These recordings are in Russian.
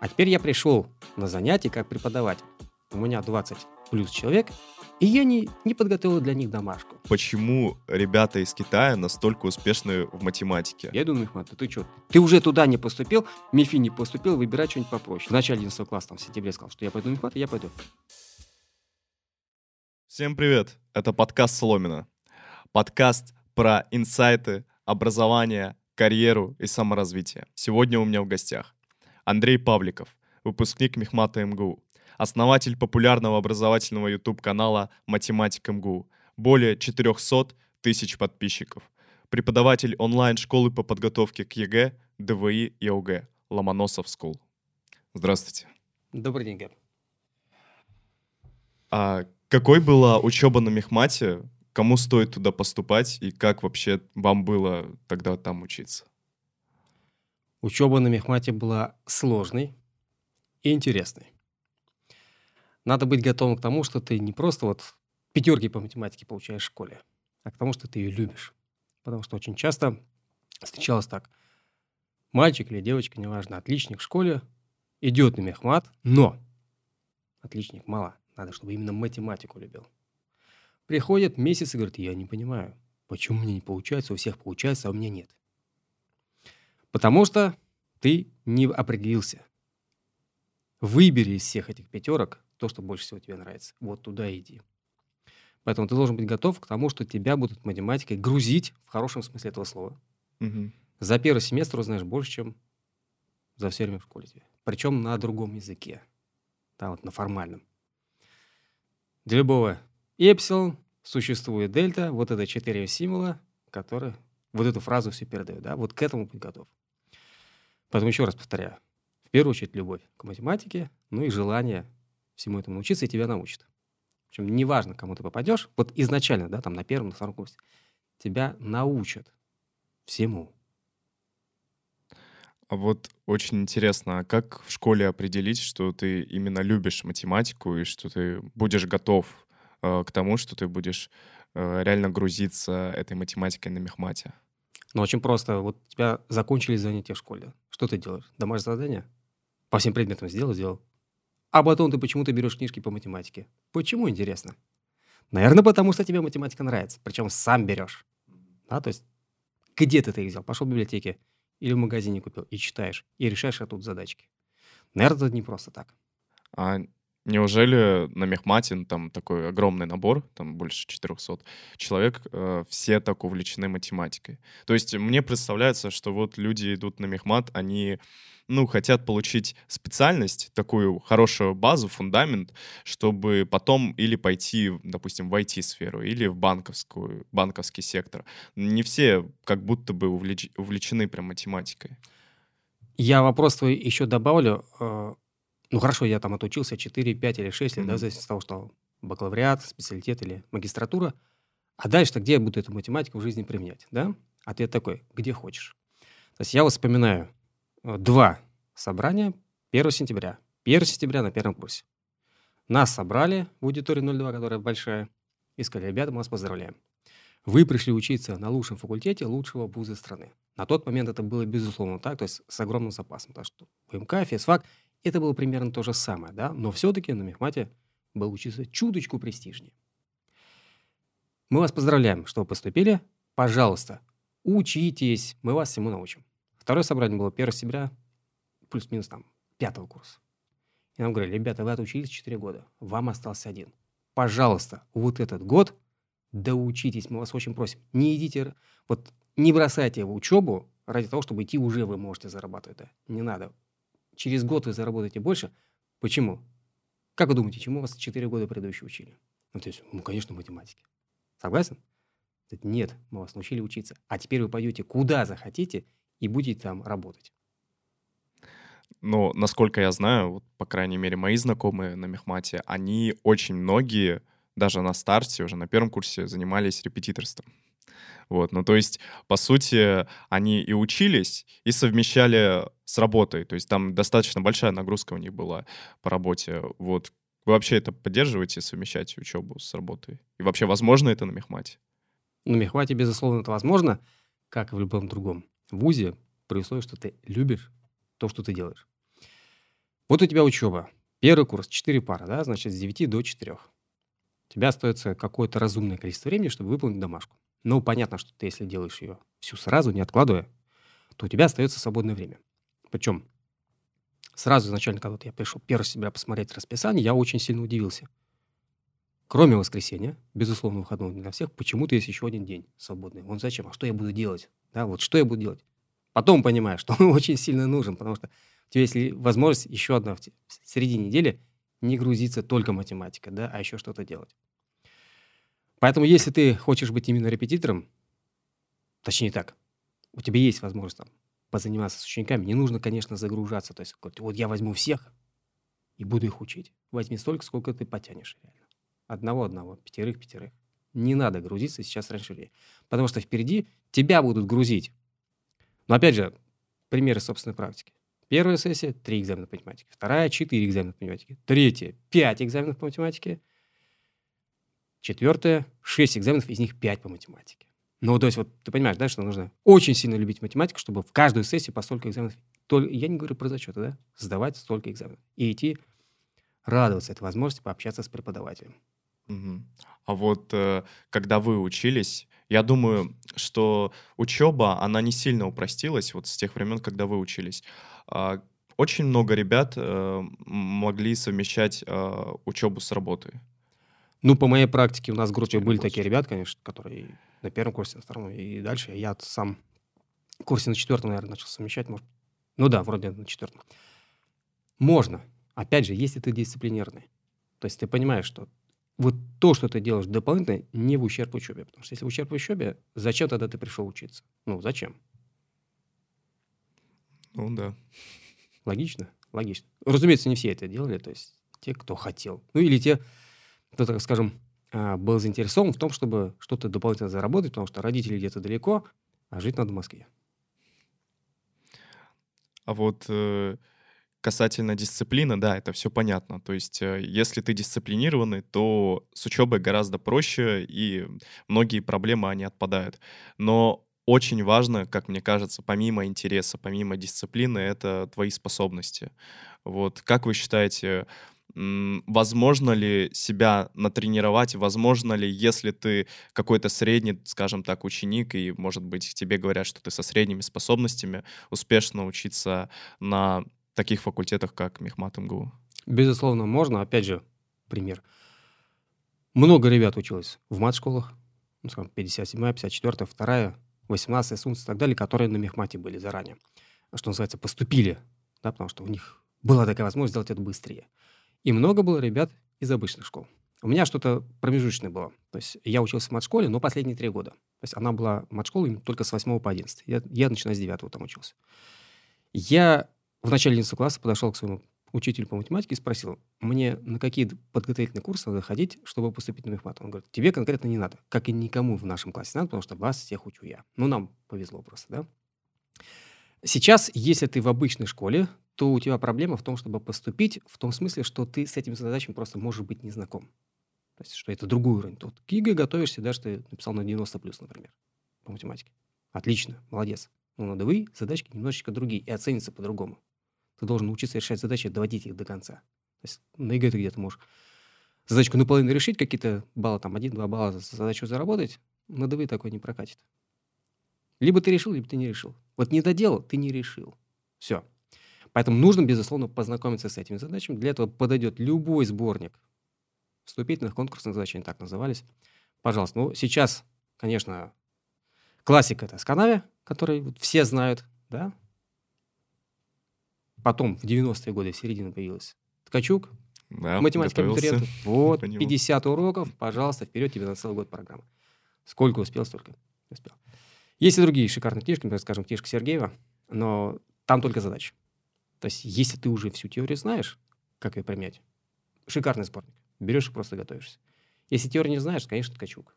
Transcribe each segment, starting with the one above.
А теперь я пришел на занятие как преподаватель. У меня 20 плюс человек, и я не, не подготовил для них домашку. Почему ребята из Китая настолько успешны в математике? Я иду на мехмат, ты что? Ты уже туда не поступил, МИФИ не поступил, выбирай что-нибудь попроще. В начале 11 класса, там, в сентябре сказал, что я пойду и я пойду. Всем привет! Это подкаст Сломина. Подкаст про инсайты, образование, карьеру и саморазвитие. Сегодня у меня в гостях Андрей Павликов, выпускник Мехмата МГУ, основатель популярного образовательного YouTube-канала «Математик МГУ», более 400 тысяч подписчиков, преподаватель онлайн-школы по подготовке к ЕГЭ, ДВИ и ОГЭ «Lomonosov School». Здравствуйте. Добрый день, Габ. А какой была учеба на Мехмате? Кому стоит туда поступать и как вообще вам было тогда там учиться? Учеба на мехмате была сложной и интересной. Надо быть готовым к тому, что ты не просто вот пятерки по математике получаешь в школе, а к тому, что ты ее любишь. Потому что очень часто встречалось так. Мальчик или девочка, неважно, отличник в школе, идет на мехмат, но отличник мало. Надо, чтобы именно математику любил. Приходит месяц и говорит, я не понимаю, почему мне не получается, у всех получается, а у меня нет. Потому что ты не определился. Выбери из всех этих пятерок то, что больше всего тебе нравится. Вот туда иди. Поэтому ты должен быть готов к тому, что тебя будут математикой грузить в хорошем смысле этого слова. Угу. За первый семестр узнаешь больше, чем за все время в школе. Причем на другом языке. Да, вот на формальном. Для любого эпсилон существует дельта, вот это четыре символа, которые вот эту фразу все передают. Да? Вот к этому быть готов. Поэтому еще раз повторяю. В первую очередь любовь к математике, ну и желание всему этому научиться, и тебя научат. Причем неважно, кому ты попадешь, вот изначально, да, там на первом, на втором курсе, тебя научат всему. А вот очень интересно, а как в школе определить, что ты именно любишь математику и что ты будешь готов э, к тому, что ты будешь э, реально грузиться этой математикой на мехмате? Ну, очень просто. Вот у тебя закончили занятия в школе. Что ты делаешь? Домашнее задание? По всем предметам сделал, сделал. А потом ты почему-то берешь книжки по математике. Почему, интересно? Наверное, потому что тебе математика нравится. Причем сам берешь. Да, то есть где ты их взял? Пошел в библиотеке или в магазине купил и читаешь, и решаешь оттуда задачки. Наверное, это не просто так. А Неужели на Мехмате там такой огромный набор, там больше 400 человек, э, все так увлечены математикой? То есть мне представляется, что вот люди идут на Мехмат, они ну, хотят получить специальность, такую хорошую базу, фундамент, чтобы потом или пойти, допустим, в IT-сферу, или в банковскую, банковский сектор. Не все как будто бы увлеч, увлечены прям математикой. Я вопрос твой еще добавлю. Ну хорошо, я там отучился 4, 5 или 6 лет, mm-hmm. да, в зависимости от того, что бакалавриат, специалитет или магистратура. А дальше-то где я буду эту математику в жизни применять, да? Ответ такой, где хочешь. То есть я вот вспоминаю э, два собрания 1 сентября. 1 сентября на первом курсе. Нас собрали в аудитории 02, которая большая, и сказали, ребята, мы вас поздравляем. Вы пришли учиться на лучшем факультете лучшего вуза страны. На тот момент это было безусловно так, то есть с огромным запасом. Так что ПМК, физфак это было примерно то же самое, да, но все-таки на мехмате был учиться чуточку престижнее. Мы вас поздравляем, что вы поступили. Пожалуйста, учитесь, мы вас всему научим. Второе собрание было 1 сентября, плюс-минус там, пятого курса. И нам говорили, ребята, вы отучились 4 года, вам остался один. Пожалуйста, вот этот год доучитесь, мы вас очень просим. Не идите, вот не бросайте учебу ради того, чтобы идти уже вы можете зарабатывать. Да? Не надо через год вы заработаете больше. Почему? Как вы думаете, чему вас 4 года предыдущие учили? Ну, то есть, ну, конечно, математике. Согласен? Нет, мы вас научили учиться. А теперь вы пойдете куда захотите и будете там работать. Ну, насколько я знаю, вот, по крайней мере, мои знакомые на Мехмате, они очень многие, даже на старте, уже на первом курсе, занимались репетиторством. Вот, ну то есть, по сути, они и учились, и совмещали с работой. То есть там достаточно большая нагрузка у них была по работе. Вот. Вы вообще это поддерживаете, совмещать учебу с работой? И вообще, возможно это на Мехмате? На Мехмате, безусловно, это возможно, как и в любом другом вузе, при условии, что ты любишь то, что ты делаешь. Вот у тебя учеба. Первый курс, 4 пары, да, значит, с 9 до 4. У тебя остается какое-то разумное количество времени, чтобы выполнить домашку. Ну, понятно, что ты, если делаешь ее всю сразу, не откладывая, то у тебя остается свободное время. Причем сразу изначально, когда вот я пришел первый себя посмотреть расписание, я очень сильно удивился. Кроме воскресенья, безусловно, выходного для всех, почему-то есть еще один день свободный. Он зачем? А что я буду делать? Да, вот что я буду делать? Потом понимаешь, что он очень сильно нужен, потому что у тебя есть возможность еще одна в середине недели не грузиться только математикой, да, а еще что-то делать. Поэтому, если ты хочешь быть именно репетитором, точнее так, у тебя есть возможность там позаниматься с учениками, не нужно, конечно, загружаться. То есть вот я возьму всех и буду их учить. Возьми столько, сколько ты потянешь реально. Одного-одного, пятерых-пятерых. Не надо грузиться сейчас раньше времени. Потому что впереди тебя будут грузить. Но опять же, примеры собственной практики. Первая сессия – три экзамена по математике. Вторая – четыре экзамена по математике. Третья – пять экзаменов по математике. Четвертая – шесть экзаменов, из них пять по математике. Ну, то есть, вот ты понимаешь, да, что нужно очень сильно любить математику, чтобы в каждую сессию по столько экзаменов, только, я не говорю про зачеты, да, сдавать столько экзаменов. И идти радоваться этой возможности пообщаться с преподавателем. Угу. А вот э, когда вы учились, я думаю, что учеба, она не сильно упростилась вот с тех времен, когда вы учились. А, очень много ребят э, могли совмещать э, учебу с работой. Ну, по моей практике у нас в группе были такие ребята, конечно, которые на первом курсе, на втором и дальше. Я сам в курсе на четвертом, наверное, начал совмещать. Может. Ну да, вроде на четвертом. Можно. Опять же, если ты дисциплинированный. То есть ты понимаешь, что вот то, что ты делаешь дополнительно, не в ущерб учебе. Потому что если в ущерб учебе, зачем тогда ты пришел учиться? Ну, зачем? Ну, да. Логично? Логично. Разумеется, не все это делали, то есть те, кто хотел. Ну, или те, кто, так скажем, а, был заинтересован в том, чтобы что-то дополнительно заработать, потому что родители где-то далеко, а жить надо в Москве. А вот э, касательно дисциплины, да, это все понятно. То есть, э, если ты дисциплинированный, то с учебой гораздо проще, и многие проблемы, они отпадают. Но очень важно, как мне кажется, помимо интереса, помимо дисциплины, это твои способности. Вот как вы считаете, возможно ли себя натренировать, возможно ли, если ты какой-то средний, скажем так, ученик, и, может быть, тебе говорят, что ты со средними способностями, успешно учиться на таких факультетах, как Мехмат МГУ? Безусловно, можно. Опять же, пример. Много ребят училось в мат-школах, ну, скажем, 57-я, 54-я, 2 18 Сунц и так далее, которые на Мехмате были заранее. Что называется, поступили, да, потому что у них была такая возможность сделать это быстрее. И много было ребят из обычных школ. У меня что-то промежуточное было. То есть я учился в мат-школе, но последние три года. То есть она была мат-школой только с 8 по 11. Я, я начиная с 9 там учился. Я в начале 11 класса подошел к своему учителю по математике и спросил, мне на какие подготовительные курсы надо ходить, чтобы поступить на мехмат. Он говорит, тебе конкретно не надо, как и никому в нашем классе надо, потому что вас всех учу я. Ну, нам повезло просто, да? Сейчас, если ты в обычной школе, то у тебя проблема в том, чтобы поступить, в том смысле, что ты с этими задачами просто можешь быть не знаком. То есть, что это другой уровень. Тут к ЕГЭ готовишься, да, что ты написал на 90 плюс, например, по математике. Отлично, молодец. Но на ДВИ задачки немножечко другие и оценятся по-другому. Ты должен научиться решать задачи, доводить их до конца. То есть на ЕГЭ ты где-то можешь задачку наполовину решить, какие-то баллы, там, один-два балла за задачу заработать, на ДВИ такой не прокатит. Либо ты решил, либо ты не решил. Вот не доделал, ты не решил. Все. Поэтому нужно, безусловно, познакомиться с этими задачами. Для этого подойдет любой сборник вступительных конкурсных задач, они так назывались. Пожалуйста. Ну, сейчас, конечно, классика — это Сканаве, который все знают, да? Потом в 90-е годы, в середине появилась Ткачук, да, математика абитуриента. Вот, 50 уроков, пожалуйста, вперед тебе на целый год программа. Сколько успел, столько успел. Есть и другие шикарные книжки, например, скажем, книжка Сергеева, но там только задачи. То есть, если ты уже всю теорию знаешь, как ее применять, шикарный сборник. Берешь и просто готовишься. Если теорию не знаешь, конечно, ткачук.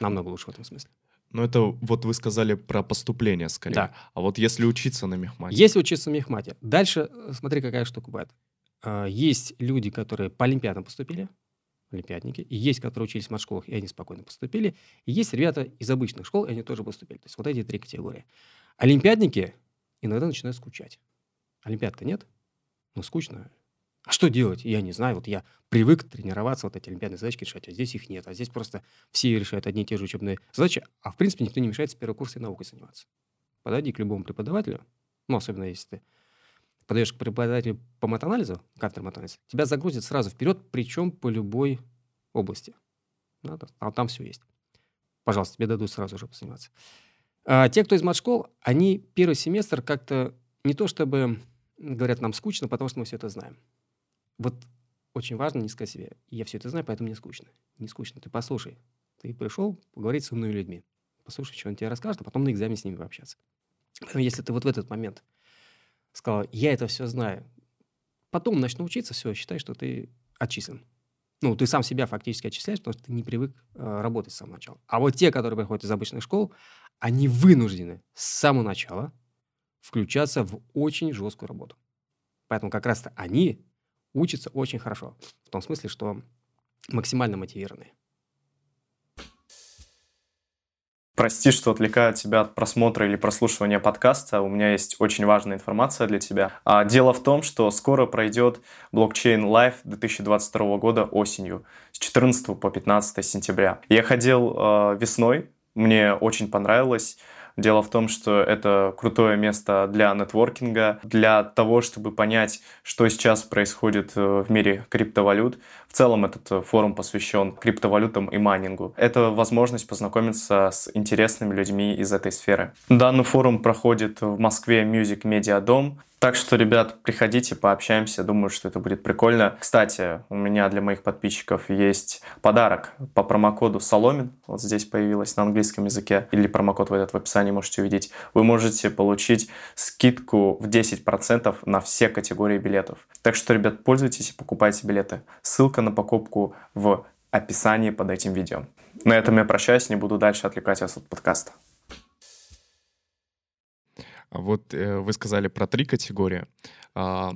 Намного лучше в этом смысле. Ну, это вот вы сказали про поступление скорее. Да. А вот если учиться на мехмате? Если учиться на мехмате. Дальше э, смотри, какая штука бывает. А, есть люди, которые по олимпиадам поступили, олимпиадники, и есть, которые учились в мат-школах, и они спокойно поступили, и есть ребята из обычных школ, и они тоже поступили. То есть вот эти три категории. Олимпиадники иногда начинают скучать. Олимпиад-то нет. Ну, скучно. А что делать? Я не знаю. Вот я привык тренироваться, вот эти олимпиадные задачки решать, а здесь их нет. А здесь просто все решают одни и те же учебные задачи, а в принципе никто не мешает с первого курса наукой заниматься. Подойди к любому преподавателю, ну, особенно если ты подаешь к преподавателю по матанализу, кафедра матанализа, тебя загрузят сразу вперед, причем по любой области. Да, там, все есть. Пожалуйста, тебе дадут сразу же позаниматься. А те, кто из мат-школ, они первый семестр как-то не то чтобы говорят, нам скучно, потому что мы все это знаем. Вот очень важно не сказать себе, я все это знаю, поэтому мне скучно. Не скучно, ты послушай. Ты пришел поговорить с умными людьми. Послушай, что он тебе расскажет, а потом на экзамене с ними пообщаться. Если ты вот в этот момент сказал, я это все знаю, потом начну учиться, все, считай, что ты отчислен. Ну, ты сам себя фактически отчисляешь, потому что ты не привык э, работать с самого начала. А вот те, которые приходят из обычных школ, они вынуждены с самого начала включаться в очень жесткую работу. Поэтому как раз-то они учатся очень хорошо. В том смысле, что максимально мотивированы. Прости, что отвлекаю тебя от просмотра или прослушивания подкаста. У меня есть очень важная информация для тебя. А, дело в том, что скоро пройдет блокчейн Live 2022 года осенью с 14 по 15 сентября. Я ходил э, весной, мне очень понравилось. Дело в том, что это крутое место для нетворкинга, для того, чтобы понять, что сейчас происходит э, в мире криптовалют. В целом этот э, форум посвящен криптовалютам и майнингу. Это возможность познакомиться с интересными людьми из этой сферы. Данный форум проходит в Москве Music Media Dom. Так что, ребят, приходите, пообщаемся. Думаю, что это будет прикольно. Кстати, у меня для моих подписчиков есть подарок по промокоду Соломин. Вот здесь появилось на английском языке. Или промокод в этот в описании можете увидеть. Вы можете получить скидку в 10% на все категории билетов. Так что, ребят, пользуйтесь и покупайте билеты. Ссылка на покупку в описании под этим видео. На этом я прощаюсь, не буду дальше отвлекать вас от подкаста. А вот э, вы сказали про три категории. А,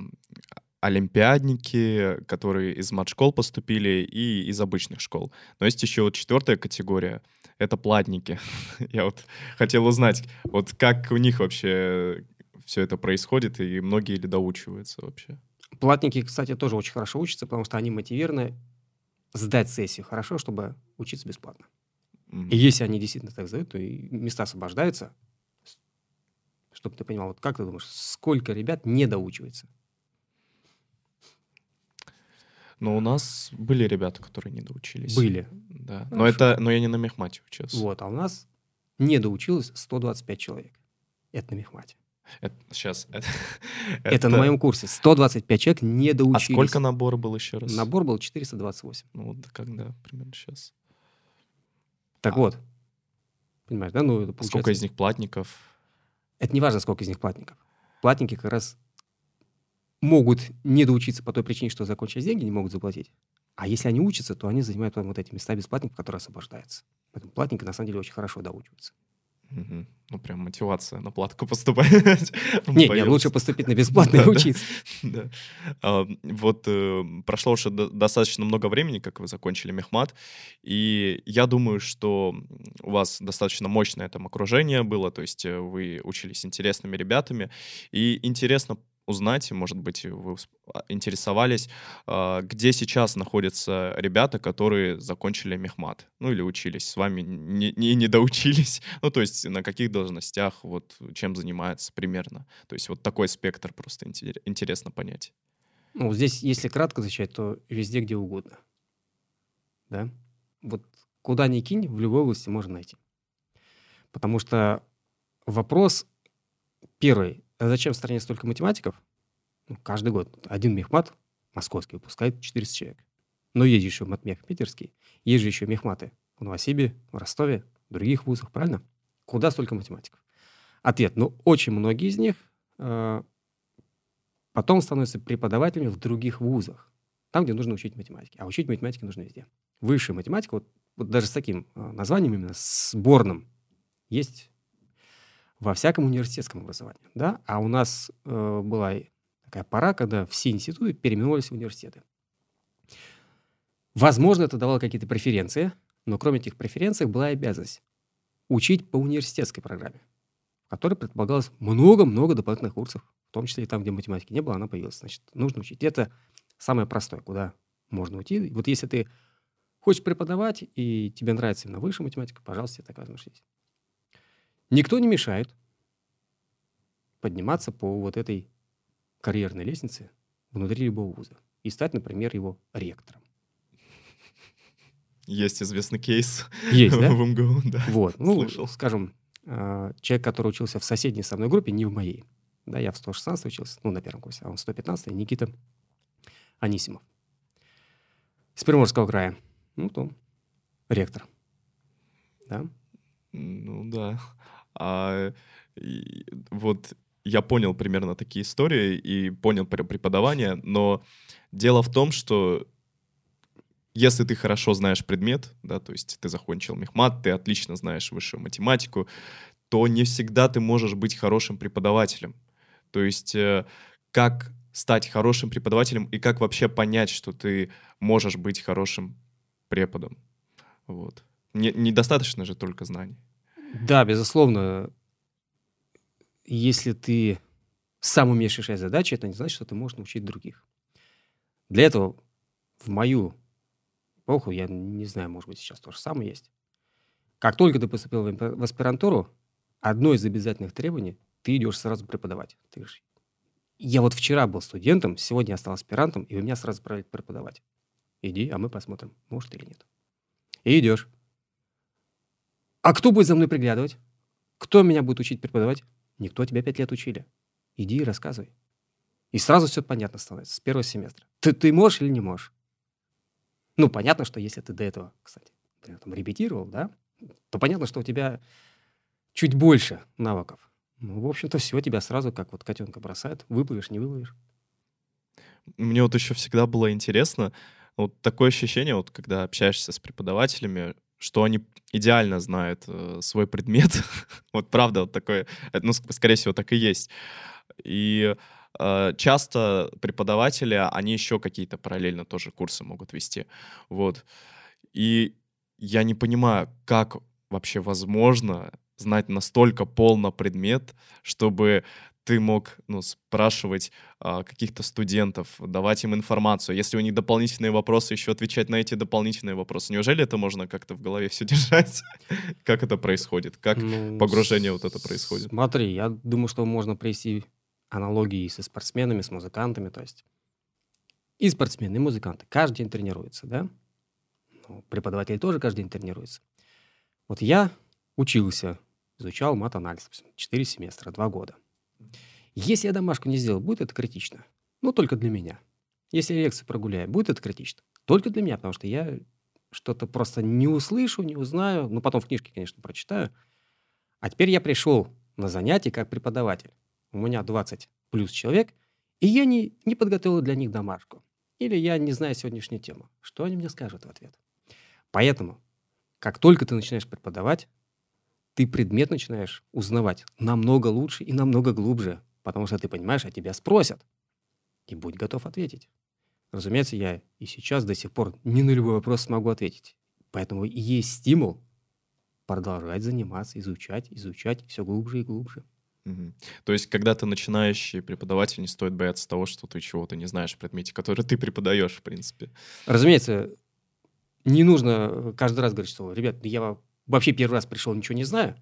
олимпиадники, которые из мат-школ поступили, и из обычных школ. Но есть еще вот четвертая категория — это платники. Я вот хотел узнать, вот как у них вообще все это происходит, и многие ли доучиваются вообще? Платники, кстати, тоже очень хорошо учатся, потому что они мотивированы сдать сессию хорошо, чтобы учиться бесплатно. Mm-hmm. И если они действительно так сдают, то и места освобождаются, чтобы ты понимал, вот как ты думаешь, сколько ребят не доучивается? Но у нас были ребята, которые не доучились. Были. Да. Хорошо. Но это, но я не на мехмате учился. Вот, а у нас не доучилось 125 человек. Это на мехмате. Это, сейчас. Это, это, это на моем курсе. 125 человек не доучились. А сколько набор был еще раз? Набор был 428. Ну вот когда примерно сейчас. Так а. вот. Понимаешь, да? Ну, это получается... Сколько из них платников? Это не важно, сколько из них платников. Платники как раз могут не доучиться по той причине, что закончились деньги, не могут заплатить. А если они учатся, то они занимают вот эти места бесплатников, которые освобождаются. Поэтому платники на самом деле очень хорошо доучиваются. Угу. Ну, прям мотивация на платку поступать. Нет, нет, лучше поступить на бесплатно и учиться. А, вот э, прошло уже достаточно много времени, как вы закончили мехмат, и я думаю, что у вас достаточно мощное там окружение было, то есть э, вы учились интересными ребятами, и интересно узнать, может быть, вы а, интересовались, а, где сейчас находятся ребята, которые закончили мехмат, ну или учились, с вами не, не, не доучились, ну то есть на каких должностях, вот чем занимаются примерно. То есть вот такой спектр просто интересно понять. Ну, здесь, если кратко отвечать, то везде, где угодно. Да? Вот куда ни кинь, в любой области можно найти. Потому что вопрос первый, зачем в стране столько математиков? Ну, каждый год один мехмат московский выпускает 400 человек. Но есть еще матмех питерский, есть же еще мехматы в Новосибе, в Ростове, в других вузах, правильно? Куда столько математиков? Ответ. Ну, очень многие из них э, потом становятся преподавателями в других вузах, там, где нужно учить математике. А учить математике нужно везде. Высшая математика, вот, вот даже с таким э, названием именно, сборным, есть во всяком университетском образовании. Да? А у нас э, была такая пора, когда все институты переименовались в университеты. Возможно, это давало какие-то преференции, но кроме этих преференций была обязанность учить по университетской программе, в которой предполагалось много-много дополнительных курсов, В том числе и там, где математики не было, она появилась. Значит, нужно учить. Это самое простое, куда можно уйти. Вот если ты хочешь преподавать, и тебе нравится именно высшая математика, пожалуйста, так возможность Никто не мешает подниматься по вот этой карьерной лестнице внутри любого вуза и стать, например, его ректором. Есть известный кейс Есть, да? в МГУ, да. Вот, ну, Слышал. скажем, а, человек, который учился в соседней со мной группе, не в моей. Да, я в 116 учился, ну, на первом курсе, а он в 115 Никита Анисимов. С Приморского края. Ну, то ректор. Да? Ну да. А, и вот я понял примерно такие истории и понял преподавание, но дело в том, что если ты хорошо знаешь предмет, да, то есть ты закончил мехмат, ты отлично знаешь высшую математику, то не всегда ты можешь быть хорошим преподавателем. То есть э, как стать хорошим преподавателем и как вообще понять, что ты можешь быть хорошим преподом. Вот. Не, недостаточно же только знаний. Да, безусловно. Если ты сам умеешь решать задачи, это не значит, что ты можешь научить других. Для этого в мою эпоху, я не знаю, может быть, сейчас то же самое есть. Как только ты поступил в аспирантуру, одно из обязательных требований – ты идешь сразу преподавать. Ты же... Я вот вчера был студентом, сегодня я стал аспирантом, и вы меня сразу отправили преподавать. Иди, а мы посмотрим, может или нет. И идешь. А кто будет за мной приглядывать? Кто меня будет учить преподавать? Никто тебя пять лет учили. Иди и рассказывай. И сразу все понятно становится с первого семестра. Ты, ты можешь или не можешь? Ну, понятно, что если ты до этого, кстати, например, там, репетировал, да, то понятно, что у тебя чуть больше навыков. Ну, в общем-то, все, тебя сразу как вот котенка бросают. Выплывешь, не выплывешь. Мне вот еще всегда было интересно, вот такое ощущение, вот когда общаешься с преподавателями, что они идеально знают э, свой предмет. вот правда, вот такое, э, ну, скорее всего, так и есть. И э, часто преподаватели, они еще какие-то параллельно тоже курсы могут вести. Вот. И я не понимаю, как вообще возможно знать настолько полно предмет, чтобы ты мог ну, спрашивать а, каких-то студентов, давать им информацию. Если у них дополнительные вопросы, еще отвечать на эти дополнительные вопросы. Неужели это можно как-то в голове все держать? как это происходит? Как ну, погружение вот это происходит? Смотри, я думаю, что можно привести аналогии со спортсменами, с музыкантами. То есть и спортсмены, и музыканты каждый день тренируются, да? Ну, преподаватели тоже каждый день тренируются. Вот я учился, изучал мат-анализ, 4 семестра, 2 года – если я домашку не сделал, будет это критично. Ну, только для меня. Если я лекцию прогуляю, будет это критично. Только для меня, потому что я что-то просто не услышу, не узнаю. Ну, потом в книжке, конечно, прочитаю. А теперь я пришел на занятие как преподаватель. У меня 20 плюс человек, и я не, не подготовил для них домашку. Или я не знаю сегодняшнюю тему. Что они мне скажут в ответ? Поэтому, как только ты начинаешь преподавать, ты предмет начинаешь узнавать намного лучше и намного глубже, потому что ты понимаешь, а тебя спросят. И будь готов ответить. Разумеется, я и сейчас до сих пор не на любой вопрос смогу ответить. Поэтому и есть стимул продолжать заниматься, изучать, изучать все глубже и глубже. Угу. То есть, когда ты начинающий преподаватель, не стоит бояться того, что ты чего-то не знаешь в предмете, который ты преподаешь, в принципе. Разумеется, не нужно каждый раз говорить, что, ребят, я вообще первый раз пришел, ничего не знаю,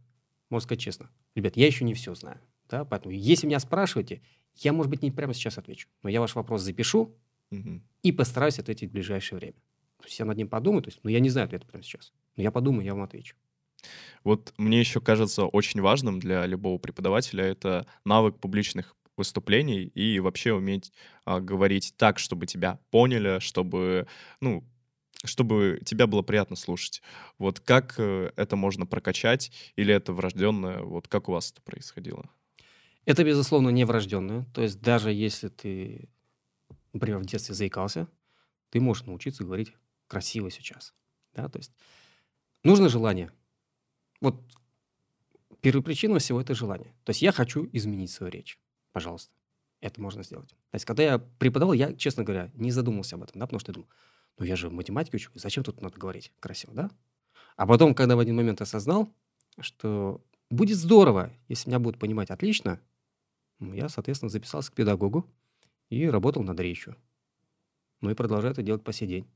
можно сказать честно, ребят, я еще не все знаю. Да? Поэтому, если меня спрашиваете, я, может быть, не прямо сейчас отвечу, но я ваш вопрос запишу угу. и постараюсь ответить в ближайшее время. То есть я над ним подумаю, то есть, ну, я не знаю ответа прямо сейчас, но я подумаю, я вам отвечу. Вот мне еще кажется очень важным для любого преподавателя это навык публичных выступлений и вообще уметь а, говорить так, чтобы тебя поняли, чтобы, ну, чтобы тебя было приятно слушать. Вот как э, это можно прокачать, или это врожденное? Вот как у вас это происходило? Это, безусловно, не врожденное. То есть даже если ты, например, в детстве заикался, ты можешь научиться говорить красиво сейчас. Да? То есть нужно желание. Вот первопричина всего – это желание. То есть я хочу изменить свою речь. Пожалуйста. Это можно сделать. То есть когда я преподавал, я, честно говоря, не задумался об этом, да, потому что я думал, ну я же в математике учу, зачем тут надо говорить красиво, да? А потом, когда в один момент осознал, что будет здорово, если меня будут понимать отлично, я, соответственно, записался к педагогу и работал над речью. Ну и продолжаю это делать по сей день.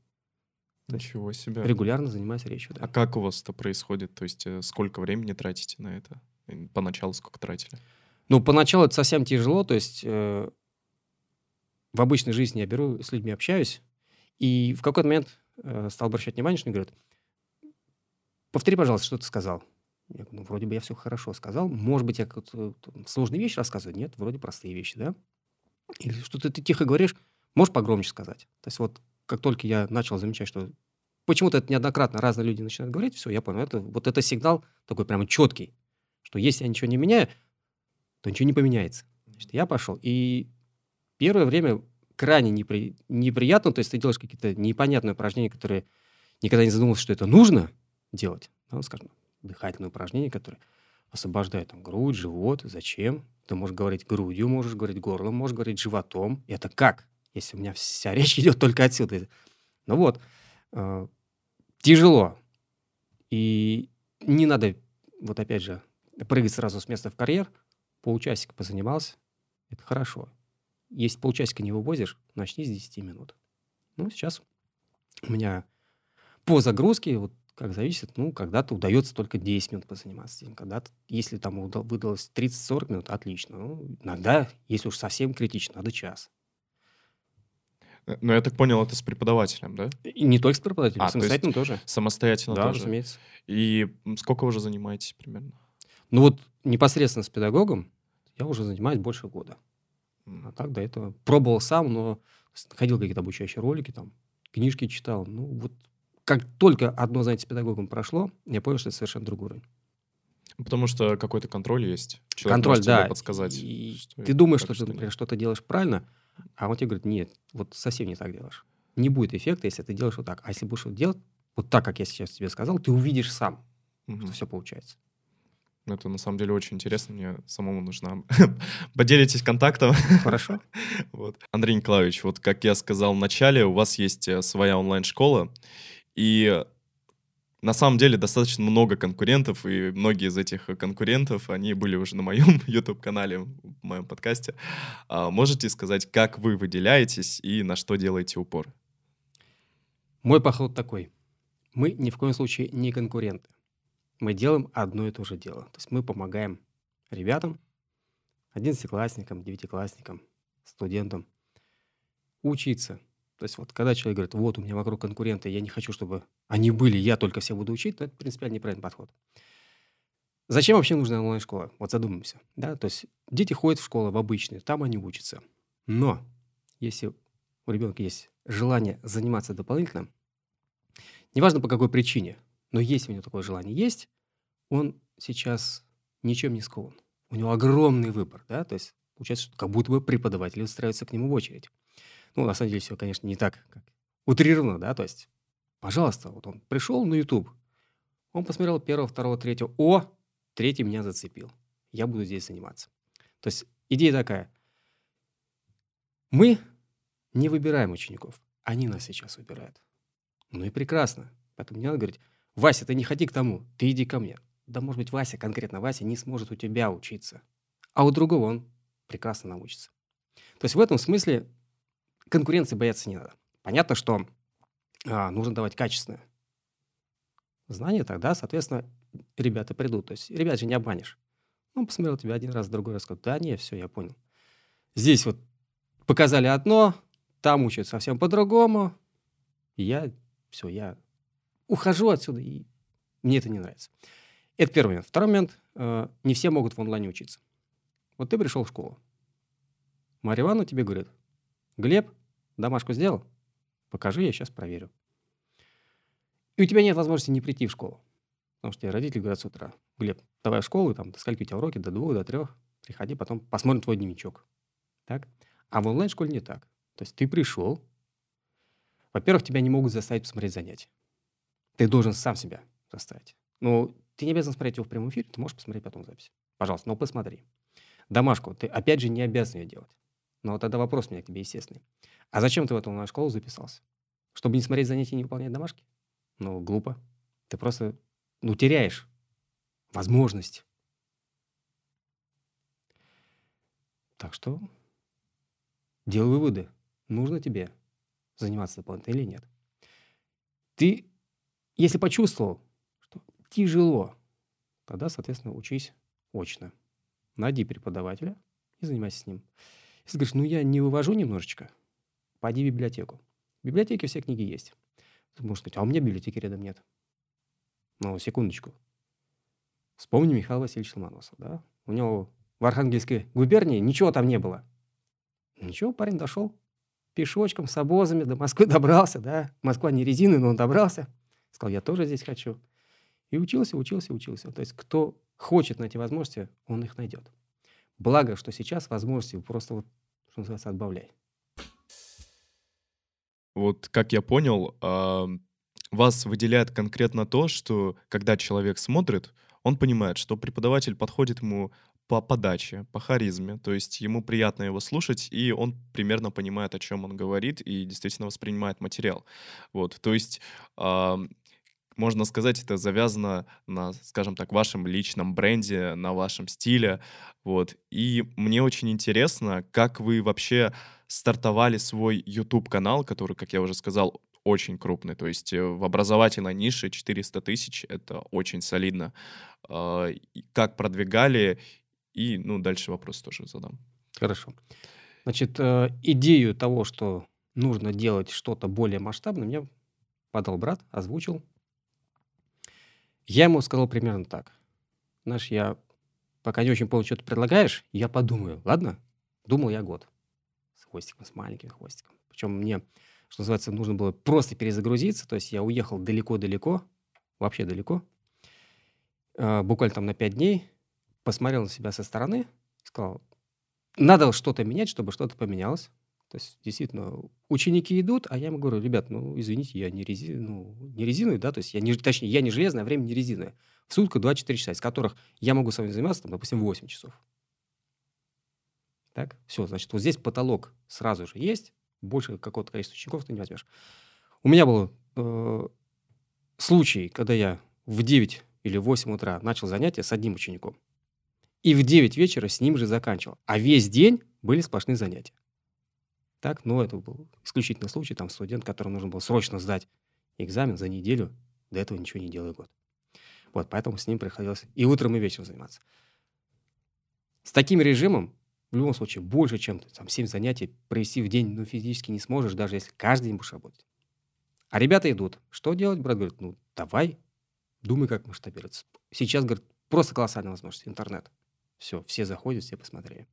Ничего себе. Регулярно занимаюсь речью, да. А как у вас это происходит? То есть э, сколько времени тратите на это? И Поначалу сколько тратили? Ну, поначалу это совсем тяжело, то есть э, в обычной жизни я беру, с людьми общаюсь, и в какой-то момент э, стал обращать внимание, что они говорят, повтори, пожалуйста, что ты сказал. Я говорю, ну, вроде бы я все хорошо сказал. Может быть, я какие-то там сложные вещи рассказываю? Нет, вроде простые вещи, да? Или что-то ты тихо говоришь, можешь погромче сказать? То есть вот как только я начал замечать, что почему-то это неоднократно разные люди начинают говорить, все, я понял, это, вот это сигнал такой прямо четкий, что если я ничего не меняю, то ничего не поменяется. Значит, я пошел. И первое время крайне непри... неприятно, то есть ты делаешь какие-то непонятные упражнения, которые никогда не задумывался, что это нужно делать. Ну, скажем, дыхательные упражнения, которые освобождают там грудь, живот. Зачем? Ты можешь говорить грудью, можешь говорить горлом, можешь говорить животом. И это как? Если у меня вся речь идет только отсюда. Ну вот, э, тяжело. И не надо, вот опять же, прыгать сразу с места в карьер. Полчасика позанимался, это хорошо. Если полчасика не вывозишь, начни с 10 минут. Ну, сейчас у меня по загрузке, вот как зависит, ну, когда-то удается только 10 минут позаниматься. Когда-то, если там выдалось 30-40 минут, отлично. Ну, иногда, если уж совсем критично, надо час. Э, Ну, я так понял, это с преподавателем, да? И не только с преподавателем, А, то самостоятельно тоже. Самостоятельно Да, тоже. разумеется. И сколько вы уже занимаетесь примерно? Ну вот непосредственно с педагогом я уже занимаюсь больше года. А так до этого пробовал сам, но ходил какие-то обучающие ролики, там, книжки читал. Ну вот как только одно занятие с педагогом прошло, я понял, что это совершенно другой уровень. Потому что какой-то контроль есть. Человек Контроль, да. подсказать. И что ты думаешь, так, что ты, например, что-то делаешь правильно, а он тебе говорит, нет, вот совсем не так делаешь. Не будет эффекта, если ты делаешь вот так. А если будешь вот делать вот так, как я сейчас тебе сказал, ты увидишь сам, Мгм. что все получается. Это на самом деле очень интересно. Мне самому нужно. Поделитесь контактом. Хорошо? Вот. Андрей Николаевич, вот как я сказал в начале, у вас есть э, своя онлайн-школа, и на самом деле достаточно много конкурентов, и многие из этих конкурентов, они были уже на моем YouTube-канале, в моем подкасте. А можете сказать, как вы выделяетесь и на что делаете упор? Мой подход такой. Мы ни в коем случае не конкуренты. Мы делаем одно и то же дело. То есть мы помогаем ребятам, одиннадцатиклассникам, девятиклассникам, студентам учиться. То есть вот когда человек говорит, вот у меня вокруг конкуренты, я не хочу, чтобы они были, я только все буду учить, то это принципиально неправильный подход. Зачем вообще нужна онлайн-школа? Вот задумаемся. Да? То есть дети ходят в школу в обычную, там они учатся. Но если у ребенка есть желание заниматься дополнительно, неважно по какой причине, но если у него такое желание есть, он сейчас ничем не скован. У него огромный выбор, да, то есть получается, что как будто бы преподаватели устраиваются к нему в очередь. Ну, на самом деле, все, конечно, не так, как утрировано, да, то есть, пожалуйста, вот он пришел на YouTube, он посмотрел первого, второго, третьего, о, третий меня зацепил, я буду здесь заниматься. То есть идея такая, мы не выбираем учеников, они нас сейчас выбирают. Ну и прекрасно. Поэтому не надо говорить, Вася, ты не ходи к тому, ты иди ко мне. Да, может быть, Вася, конкретно Вася, не сможет у тебя учиться. А у другого он прекрасно научится. То есть в этом смысле конкуренции бояться не надо. Понятно, что а, нужно давать качественное знание, тогда, соответственно, ребята придут. То есть ребят же не обманешь. Он посмотрел тебя один раз, другой раз, сказал, да, не, все, я понял. Здесь вот показали одно, там учат совсем по-другому. Я, все, я ухожу отсюда, и мне это не нравится. Это первый момент. Второй момент. э, не все могут в онлайне учиться. Вот ты пришел в школу. Марья Ивановна тебе говорит, Глеб, домашку сделал? Покажи, я сейчас проверю. И у тебя нет возможности не прийти в школу. Потому что тебе родители говорят с утра, Глеб, давай в школу, там, до скольки у тебя уроки, до двух, до трех, приходи, потом посмотрим твой дневничок. Так? А в онлайн-школе не так. То есть ты пришел, во-первых, тебя не могут заставить посмотреть занятия. Ты должен сам себя заставить. Ну, ты не обязан смотреть его в прямом эфире, ты можешь посмотреть потом запись. Пожалуйста, но посмотри. Домашку ты, опять же, не обязан ее делать. Но тогда вопрос у меня к тебе естественный. А зачем ты в эту онлайн-школу записался? Чтобы не смотреть занятия и не выполнять домашки? Ну, глупо. Ты просто, ну, теряешь возможность. Так что делай выводы. Нужно тебе заниматься дополнительно или нет. Ты, если почувствовал, что тяжело, тогда, соответственно, учись очно. Найди преподавателя и занимайся с ним. Если говоришь, ну я не вывожу немножечко, пойди в библиотеку. В библиотеке все книги есть. Ты можешь сказать, а у меня библиотеки рядом нет. Ну, секундочку. Вспомни Михаила Васильевича Ломоносова, да? У него в Архангельской губернии ничего там не было. Ничего, парень дошел пешочком, с обозами до Москвы добрался, да? Москва не резина, но он добрался. Сказал, я тоже здесь хочу. И учился, учился, учился. То есть кто хочет найти возможности, он их найдет. Благо, что сейчас возможности просто вот, что называется, отбавляй. Вот как я понял, вас выделяет конкретно то, что когда человек смотрит, он понимает, что преподаватель подходит ему по подаче, по харизме, то есть ему приятно его слушать, и он примерно понимает, о чем он говорит, и действительно воспринимает материал. Вот, то есть можно сказать, это завязано на, скажем так, вашем личном бренде, на вашем стиле, вот. И мне очень интересно, как вы вообще стартовали свой YouTube-канал, который, как я уже сказал, очень крупный. То есть э, в образовательной нише 400 тысяч — это очень солидно. А, как продвигали? И, ну, дальше вопрос тоже задам. Хорошо. Значит, э, идею того, что нужно делать что-то более масштабное, мне подал брат, озвучил. Я ему сказал примерно так. Знаешь, я пока не очень понял, что ты предлагаешь, я подумаю. Ладно? Думал я год. С хвостиком, с маленьким хвостиком. Причем мне, что называется, нужно было просто перезагрузиться. То есть я уехал далеко-далеко, вообще далеко. Э, буквально там на пять дней. Посмотрел на себя со стороны. Сказал, надо что-то менять, чтобы что-то поменялось. То есть, действительно, ученики идут, а я ему говорю, ребят, ну, извините, я не, рези... ну, не резиновый, да, то есть, я не, точнее, я не железное, а время не резиновое. В сутку 24 часа, из которых я могу с вами заниматься, там, допустим, 8 часов. Так, все, значит, вот здесь потолок сразу же есть, больше какого-то количества учеников ты не возьмешь. У меня был э, случай, когда я в 9 или 8 утра начал занятия с одним учеником. И в 9 вечера с ним же заканчивал. А весь день были сплошные занятия. Так, но это был исключительный случай, там студент, которому нужно было срочно сдать экзамен за неделю, до этого ничего не делая год. Вот, поэтому с ним приходилось и утром, и вечером заниматься. С таким режимом, в любом случае, больше, чем там, 7 занятий провести в день, ну, физически не сможешь, даже если каждый день будешь работать. А ребята идут. Что делать? Брат говорит, ну, давай, думай, как масштабироваться. Сейчас, говорит, просто колоссальная возможность. Интернет. Все, все заходят, все посмотрели.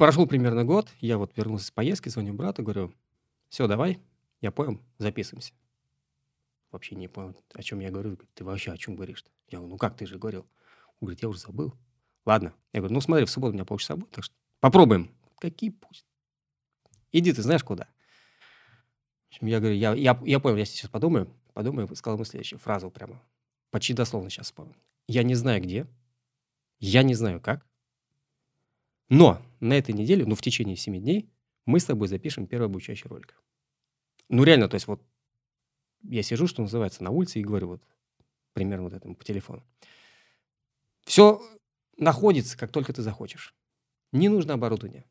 Прошел примерно год, я вот вернулся с поездки, звоню брату, говорю, все, давай, я понял, записываемся. Вообще не понял, о чем я говорю. Ты вообще о чем говоришь-то? Я говорю, ну как ты же говорил? Он говорит, я уже забыл. Ладно. Я говорю, ну смотри, в субботу у меня полчаса будет, так что попробуем. Какие пусть. Иди ты знаешь куда. Я говорю, я, я, я понял, я сейчас подумаю. Подумаю, сказал ему следующую фразу прямо. Почти дословно сейчас вспомнил. Я не знаю где, я не знаю как, но на этой неделе, ну, в течение 7 дней, мы с тобой запишем первый обучающий ролик. Ну, реально, то есть вот я сижу, что называется, на улице и говорю вот примерно вот этому по телефону. Все находится, как только ты захочешь. Не нужно оборудование.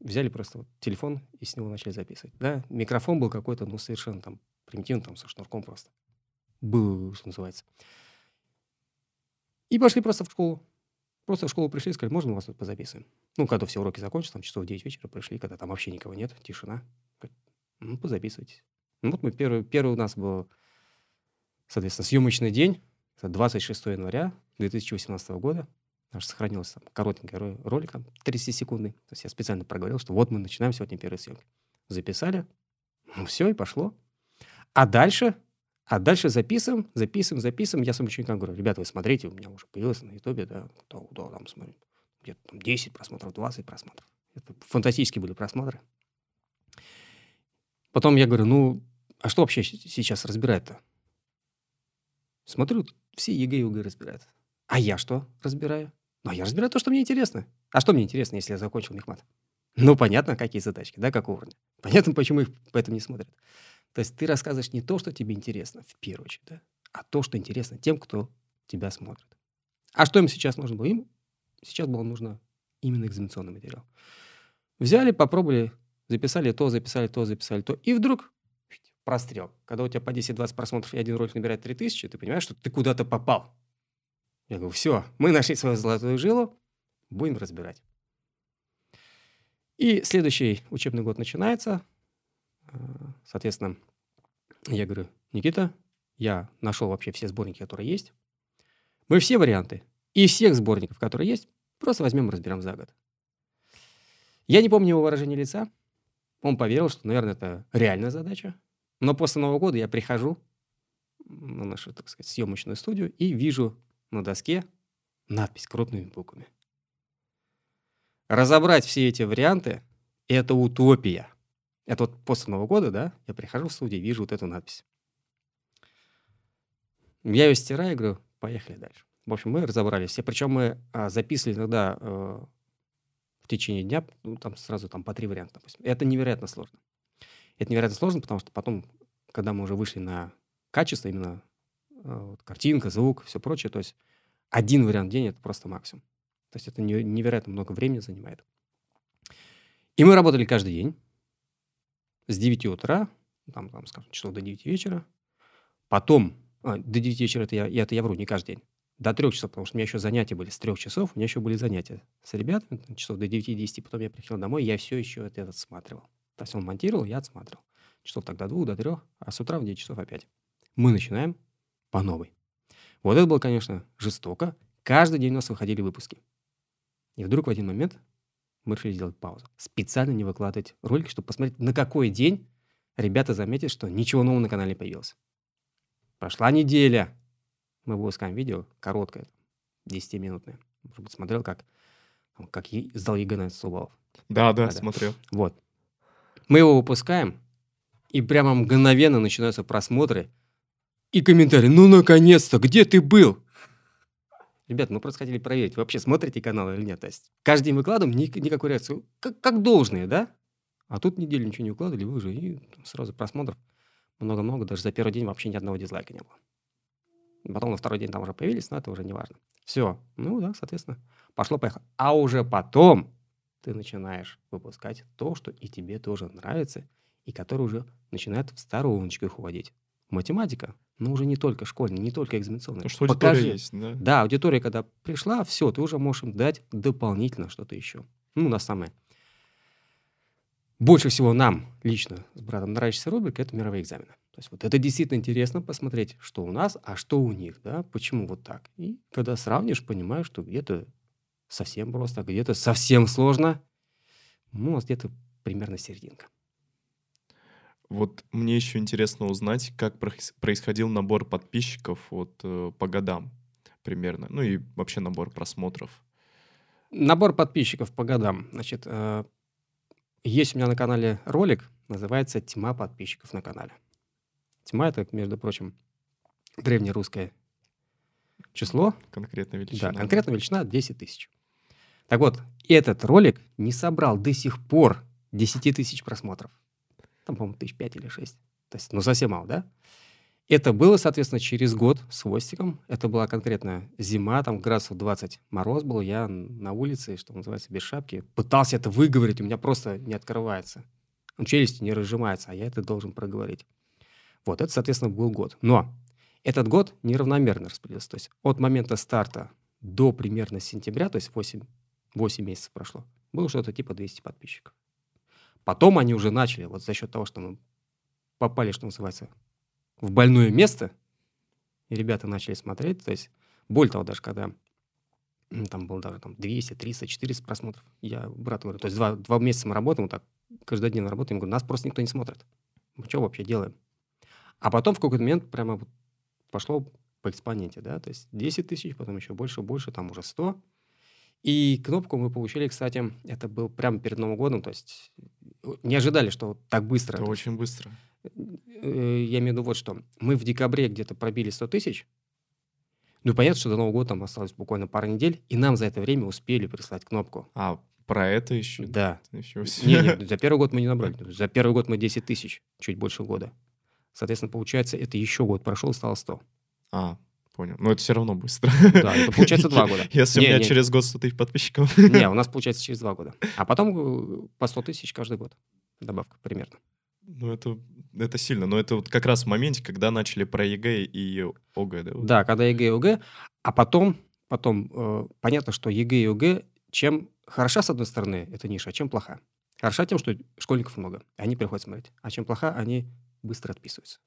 Взяли просто вот телефон и с него начали записывать. Да, микрофон был какой-то, ну, совершенно там примитивный, там, со шнурком просто. Был, что называется. И пошли просто в школу. Просто в школу пришли и сказали, можно мы вас тут позаписываем? Ну, когда все уроки закончились, там часов 9 вечера пришли, когда там вообще никого нет, тишина. Ну, позаписывайтесь. Ну, вот мы первый, первый у нас был, соответственно, съемочный день. Это 26 января 2018 года. Аж сохранился там коротенький ролик, там, 30 секундный. То есть я специально проговорил, что вот мы начинаем сегодня первые съемки. Записали, ну все, и пошло. А дальше а дальше записываем, записываем, записываем. Я своим ученикам говорю, ребята, вы смотрите, у меня уже появилось на Ютубе, да, то, то, там смотрим, где-то там 10 просмотров, 20 просмотров. Это фантастические были просмотры. Потом я говорю, ну, а что вообще сейчас разбирать-то? Смотрю, все ЕГЭ и ОГЭ разбирают. А я что разбираю? Ну, а я разбираю то, что мне интересно. А что мне интересно, если я закончил мехмат? Ну, понятно, какие задачки, да, какого уровня. Понятно, почему их поэтому не смотрят. То есть ты рассказываешь не то, что тебе интересно, в первую очередь, да, а то, что интересно тем, кто тебя смотрит. А что им сейчас нужно было? Им сейчас было нужно именно экзаменационный материал. Взяли, попробовали, записали то, записали то, записали то. И вдруг прострел. Когда у тебя по 10-20 просмотров и один ролик набирает 3000, ты понимаешь, что ты куда-то попал. Я говорю, все, мы нашли свою золотую жилу, будем разбирать. И следующий учебный год начинается. Соответственно, я говорю, Никита, я нашел вообще все сборники, которые есть. Мы все варианты и всех сборников, которые есть, просто возьмем и разберем за год. Я не помню его выражение лица. Он поверил, что, наверное, это реальная задача. Но после Нового года я прихожу на нашу, так сказать, съемочную студию и вижу на доске надпись крупными буквами. Разобрать все эти варианты – это утопия. Это вот после Нового года, да, я прихожу в студию, вижу вот эту надпись. Я ее стираю и говорю, поехали дальше. В общем, мы разобрались все. Причем мы а, записывали иногда э, в течение дня, ну, там сразу там по три варианта, допустим. Это невероятно сложно. Это невероятно сложно, потому что потом, когда мы уже вышли на качество, именно э, вот, картинка, звук, все прочее, то есть один вариант в день – это просто максимум. То есть это невероятно много времени занимает. И мы работали каждый день с 9 утра, там, там скажем, часов до 9 вечера. Потом, а, до 9 вечера это я, это я вру, не каждый день. До 3 часов, потому что у меня еще занятия были с 3 часов, у меня еще были занятия с ребятами, часов до 9-10, потом я приехал домой, я все еще это, это отсматривал. То есть он монтировал, я отсматривал. Часов так до 2, до 3, а с утра в 9 часов опять. Мы начинаем по новой. Вот это было, конечно, жестоко. Каждый день у нас выходили выпуски. И вдруг в один момент мы решили сделать паузу. Специально не выкладывать ролики, чтобы посмотреть, на какой день ребята заметят, что ничего нового на канале появилось. Прошла неделя. Мы выпускаем видео, короткое, 10-минутное. Может быть, смотрел, как, как сдал ЕГЭ на сто баллов. Да, да, да, смотрел. Вот. Мы его выпускаем, и прямо мгновенно начинаются просмотры и комментарии. Ну, наконец-то, где ты был? Ребят, мы просто хотели проверить, вы вообще смотрите канал или нет. То есть каждый день выкладываем, ни, никакой реакции. Как, как должные, да? А тут неделю ничего не укладывали, вы уже и сразу просмотров много-много. Даже за первый день вообще ни одного дизлайка не было. Потом на второй день там уже появились, но это уже не важно. Все. Ну да, соответственно, пошло-поехало. А уже потом ты начинаешь выпускать то, что и тебе тоже нравится, и которое уже начинает в стороночках уводить. Математика но уже не только школьная, не только экзаменационная. Ну, что аудитория Покажи. есть, да? Да, аудитория, когда пришла, все, ты уже можешь им дать дополнительно что-то еще. Ну, на самое. Больше всего нам лично с братом нравится рубрика – это мировые экзамены. То есть вот это действительно интересно посмотреть, что у нас, а что у них, да, почему вот так. И когда сравнишь, понимаешь, что где-то совсем просто, где-то совсем сложно. Ну, нас где-то примерно серединка. Вот мне еще интересно узнать, как происходил набор подписчиков вот э, по годам примерно, ну и вообще набор просмотров. Набор подписчиков по годам. Значит, э, есть у меня на канале ролик, называется «Тьма подписчиков на канале». Тьма — это, между прочим, древнерусское число. Конкретная величина. Да, конкретная величина 10 тысяч. Так вот, этот ролик не собрал до сих пор 10 тысяч просмотров там, по-моему, тысяч пять или шесть. То есть, ну, совсем мало, да? Это было, соответственно, через год с хвостиком. Это была конкретно зима, там градусов 20 мороз был. Я на улице, что называется, без шапки. Пытался это выговорить, у меня просто не открывается. Он челюстью не разжимается, а я это должен проговорить. Вот, это, соответственно, был год. Но этот год неравномерно распределился. То есть от момента старта до примерно сентября, то есть 8, 8 месяцев прошло, было что-то типа 200 подписчиков. Потом они уже начали, вот за счет того, что мы попали, что называется, в больное место, и ребята начали смотреть, то есть, более того, даже когда там было даже там 200, 300, 400 просмотров, я брату говорю, то есть два, два месяца мы работаем, вот так, каждодневно работаем, говорю, нас просто никто не смотрит. Мы что вообще делаем? А потом в какой-то момент прямо пошло по экспоненте, да, то есть 10 тысяч, потом еще больше, больше, там уже 100. И кнопку мы получили, кстати, это был прямо перед Новым годом, то есть не ожидали, что так быстро. Это очень быстро. Э, я имею в виду вот что. Мы в декабре где-то пробили 100 тысяч. Ну, понятно, что до Нового года там осталось буквально пара недель, и нам за это время успели прислать кнопку. А, про это еще? Да. Еще не, не, за первый год мы не набрали. За первый год мы 10 тысяч, чуть больше года. Соответственно, получается, это еще год прошел, стало 100. А, Понял. Но это все равно быстро. Да, это получается два года. Если у Не, меня не. через год 100 тысяч подписчиков. Не, у нас получается через два года. А потом э, по 100 тысяч каждый год. Добавка примерно. Ну, это, это сильно. Но это вот как раз в моменте, когда начали про ЕГЭ и ОГЭ, да? вот? Да, когда ЕГЭ и ОГЭ, а потом, потом э, понятно, что ЕГЭ и ОГЭ, чем хороша, с одной стороны, эта ниша, а чем плоха? Хороша тем, что школьников много, они приходят смотреть. А чем плоха, они быстро отписываются.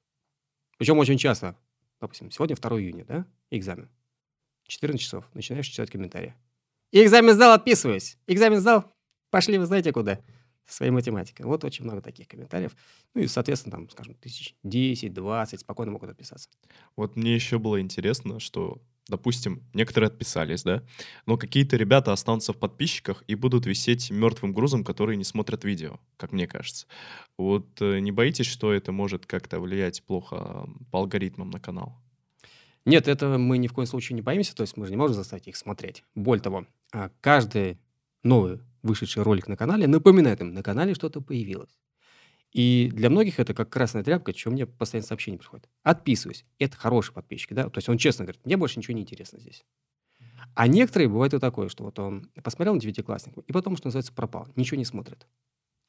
Причем очень часто, допустим, сегодня 2 июня, да, экзамен. 14 часов, начинаешь читать комментарии. Экзамен сдал, отписываюсь. Экзамен сдал, пошли вы знаете куда. Со своей математикой. Вот очень много таких комментариев. Ну и, соответственно, там, скажем, тысяч 10, 20 спокойно могут отписаться. Вот мне еще было интересно, что, допустим, некоторые отписались, да, но какие-то ребята останутся в подписчиках и будут висеть мертвым грузом, которые не смотрят видео, как мне кажется. Вот э, не боитесь, что это может как-то влиять плохо по алгоритмам на канал? Нет, этого мы ни в коем случае не боимся, то есть мы же не можем заставить их смотреть. Более того, а, каждый новый вышедший ролик на канале напоминает им, на канале что-то появилось. И для многих это как красная тряпка, что мне постоянно сообщение приходит. Отписываюсь. Это хороший подписчик, да? То есть он честно говорит, мне больше ничего не интересно здесь. А некоторые бывает и такое, что вот он посмотрел на девятикласснику, и потом, что называется, пропал, ничего не смотрит.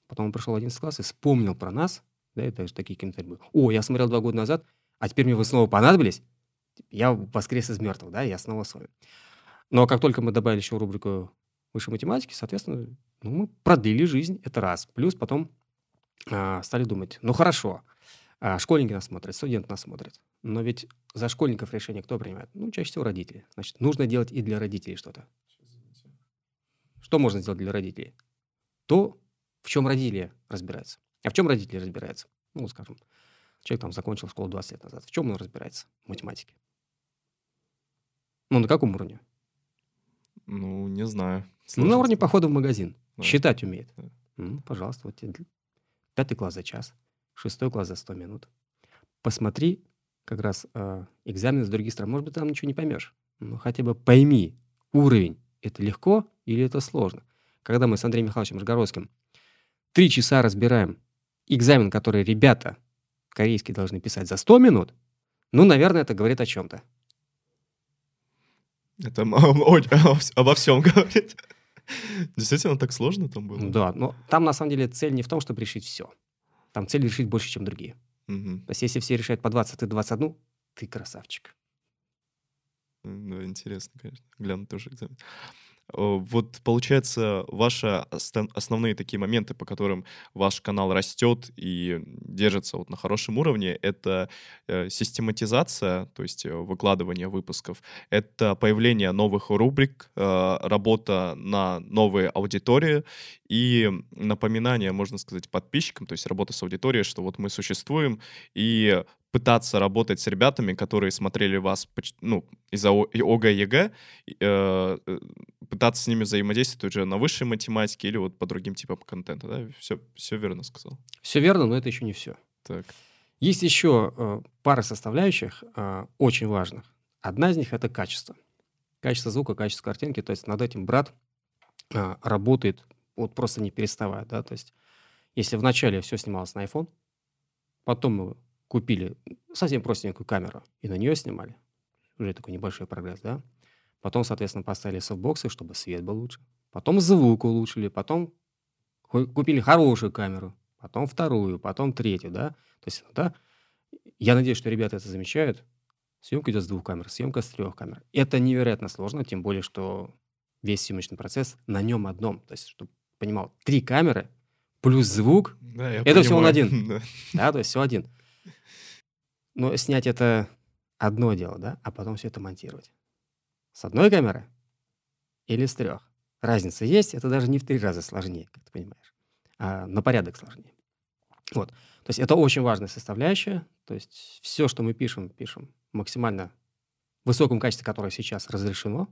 Потом он пришел в 11 класс и вспомнил про нас, да, и даже такие комментарии были. О, я смотрел два года назад, а теперь мне вы снова понадобились? Я воскрес из мертвых, да, я снова с вами. Но как только мы добавили еще рубрику высшей математики, соответственно, ну, мы продлили жизнь, это раз. Плюс потом стали думать, ну хорошо, а, школьники нас смотрят, студенты нас смотрят, но ведь за школьников решение кто принимает? Ну, чаще всего родители. Значит, нужно делать и для родителей что-то. Что можно сделать для родителей? То, в чем родители разбираются. А в чем родители разбираются? Ну, скажем, человек там закончил школу 20 лет назад. В чем он разбирается? В математике. Ну, на каком уровне? Ну, не знаю. Ну, на уровне похода в магазин. Да. Считать умеет. Да. Ну, пожалуйста, вот тебе пятый класс за час, шестой класс за 100 минут. Посмотри как раз э, экзамен с других стран. Может быть, там ничего не поймешь. Но хотя бы пойми уровень. Это легко или это сложно? Когда мы с Андреем Михайловичем Жгородским три часа разбираем экзамен, который ребята корейские должны писать за 100 минут, ну, наверное, это говорит о чем-то. Это обо всем говорит. Действительно, так сложно там было? Да, но там на самом деле цель не в том, чтобы решить все. Там цель решить больше, чем другие. Мгм. То есть, если все решают по 20, ты 21, ты красавчик. Да, интересно, конечно. Гляну тоже экзамен. О, Вот, получается, ваши основные такие моменты, по которым ваш канал растет и держится вот на хорошем уровне, это э, систематизация, то есть э, выкладывание выпусков, это появление новых рубрик, э, работа на новые аудитории и напоминание, можно сказать, подписчикам, то есть работа с аудиторией, что вот мы существуем, и пытаться работать с ребятами, которые смотрели вас ну, из-за ОГЭ, ЕГЭ, э, э, пытаться с ними взаимодействовать уже на высшей математике или вот по другим типам контента, да? Все, все верно сказал. Все верно, но это еще не все. Так. Есть еще э, пара составляющих э, очень важных. Одна из них это качество. Качество звука, качество картинки. То есть над этим брат э, работает вот просто не переставая. Да? То есть если вначале все снималось на iPhone, потом мы купили совсем простенькую камеру и на нее снимали, уже такой небольшой прогресс, да? Потом, соответственно, поставили софтбоксы, чтобы свет был лучше. Потом звук улучшили, потом ку- купили хорошую камеру, потом вторую, потом третью, да? То есть, да, я надеюсь, что ребята это замечают. Съемка идет с двух камер, съемка с трех камер. Это невероятно сложно, тем более, что весь съемочный процесс на нем одном. То есть, чтобы понимал, три камеры плюс звук, Да, Это всего он понимаю. один. Да. да, то есть все один. Но снять это одно дело, да, а потом все это монтировать. С одной камеры или с трех. Разница есть, это даже не в три раза сложнее, как ты понимаешь, а на порядок сложнее. Вот. То есть это очень важная составляющая. То есть все, что мы пишем, пишем максимально в высоком качестве, которое сейчас разрешено.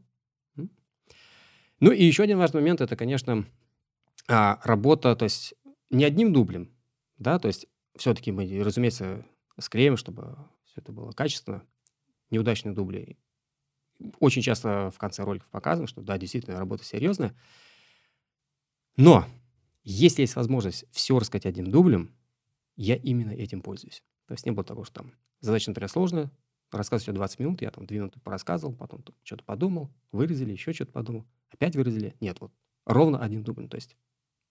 Ну и еще один важный момент, это, конечно, а, работа, то есть не одним дублем, да, то есть все-таки мы, разумеется, склеим, чтобы все это было качественно. Неудачные дубли очень часто в конце роликов показано, что да, действительно, работа серьезная. Но если есть возможность все рассказать одним дублем, я именно этим пользуюсь. То есть не было того, что там задача, например, сложная, рассказывать все 20 минут, я там 2 минуты порассказывал, потом что-то подумал, вырезали, еще что-то подумал, опять выразили. Нет, вот ровно один дубль, то есть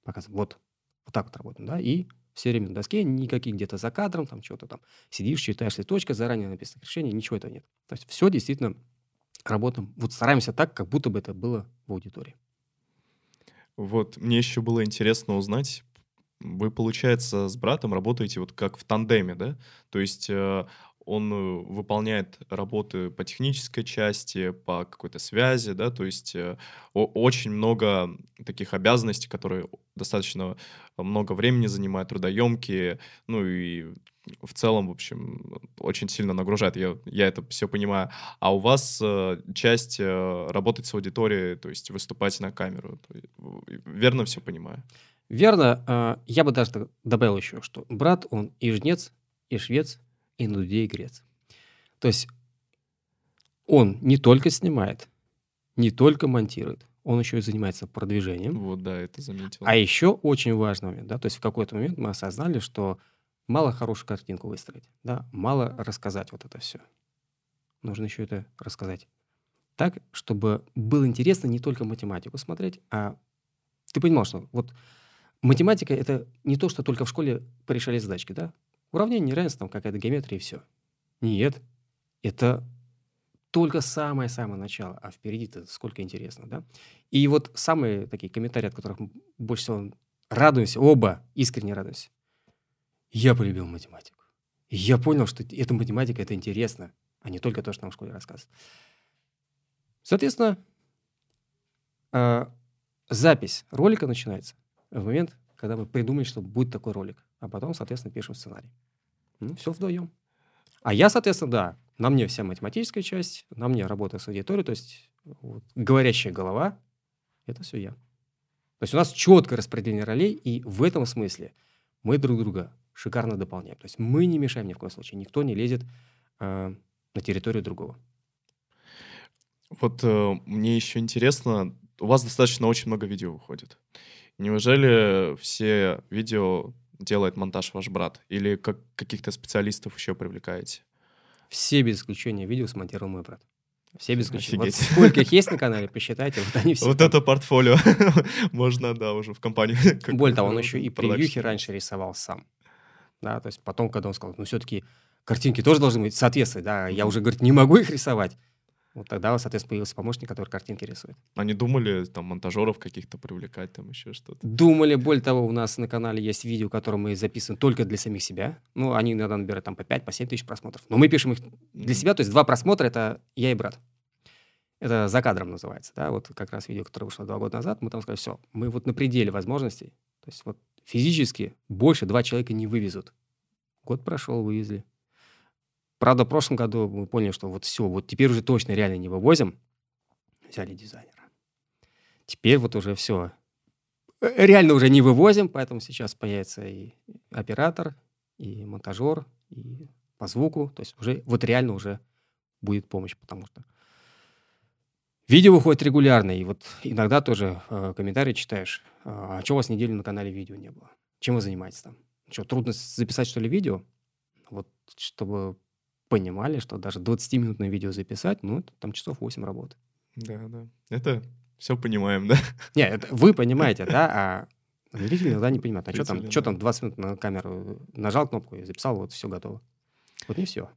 показываем, вот, вот так вот работаем, да, и все время на доске, никаких где-то за кадром, там что-то там сидишь, читаешь листочка, заранее написанных решений, ничего этого нет. То есть все действительно работаем, вот стараемся так, как будто бы это было в аудитории. Вот, мне еще было интересно узнать, вы, получается, с братом работаете вот как в тандеме, да? То есть э, он э, выполняет работы по технической части, по какой-то связи, да, то есть э, очень много таких обязанностей, которые достаточно много времени занимают, трудоемкие, ну и в целом, в общем, очень сильно нагружает. Я, я это все понимаю. А у вас э, часть э, работать с аудиторией, то есть выступать на камеру. Верно все понимаю? Верно. Э, я бы даже добавил еще, что брат, он и жнец, и швец, индудей грец. То есть он не только снимает, не только монтирует, он еще и занимается продвижением. Вот, да, это заметил. А еще очень важный момент, да, то есть в какой-то момент мы осознали, что мало хорошую картинку выстроить, да, мало рассказать вот это все. Нужно еще это рассказать так, чтобы было интересно не только математику смотреть, а ты понимал, что вот математика — это не то, что только в школе порешали задачки, да? Уравнение неравенства, какая-то геометрия и все. Нет, это только самое-самое начало, а впереди-то сколько интересно, да? И вот самые такие комментарии, от которых мы больше всего радуемся, оба искренне радуемся. Я полюбил математику. я понял, что эта математика – это интересно, а не только то, что нам в школе рассказывают. Соответственно, э, запись ролика начинается в момент, когда мы придумали, что будет такой ролик. А потом, соответственно, пишем сценарий. Ну, все вдвоем. А я, соответственно, да, на мне вся математическая часть, на мне работа с аудиторией, то есть вот, говорящая голова – это все я. То есть у нас четкое распределение ролей, и в этом смысле мы друг друга шикарно дополняем. То есть мы не мешаем ни в коем случае, никто не лезет э, на территорию другого. Вот э, мне еще интересно, у вас достаточно очень много видео выходит. Неужели все видео делает монтаж ваш брат? Или как, каких-то специалистов еще привлекаете? Все без исключения видео смонтировал мой брат. Все без исключения. Вот сколько их есть на канале, посчитайте, вот они все. Вот это портфолио можно, да, уже в компании. Более того, он еще и превьюхи раньше рисовал сам. Да, то есть потом, когда он сказал, ну все-таки картинки тоже должны быть соответствовать, да, я уже, говорит, не могу их рисовать. Вот тогда, соответственно, появился помощник, который картинки рисует. Они думали там монтажеров каких-то привлекать, там еще что-то? Думали. Более того, у нас на канале есть видео, которое мы записываем только для самих себя. Ну, они иногда набирают там по 5, по 7 тысяч просмотров. Но мы пишем их для себя, то есть два просмотра — это я и брат. Это за кадром называется, да, вот как раз видео, которое вышло два года назад, мы там сказали, все, мы вот на пределе возможностей, то есть вот физически больше два человека не вывезут. Год прошел, вывезли. Правда, в прошлом году мы поняли, что вот все, вот теперь уже точно реально не вывозим. Взяли дизайнера. Теперь вот уже все. Э, реально уже не вывозим, поэтому сейчас появится и оператор, и монтажер, и по звуку. То есть уже вот реально уже будет помощь, потому что видео выходит регулярно, и вот иногда тоже э, комментарии читаешь, а, а что у вас неделю на канале видео не было? Чем вы занимаетесь там? Что, трудно записать, что ли, видео? Вот чтобы понимали, что даже 20-минутное видео записать, ну, это там часов 8 работы. Да, да. Это все понимаем, да? Не, это вы понимаете, да, а зрители иногда не понимают. А что там, что там 20 минут на камеру нажал кнопку и записал, вот все готово. Вот не все.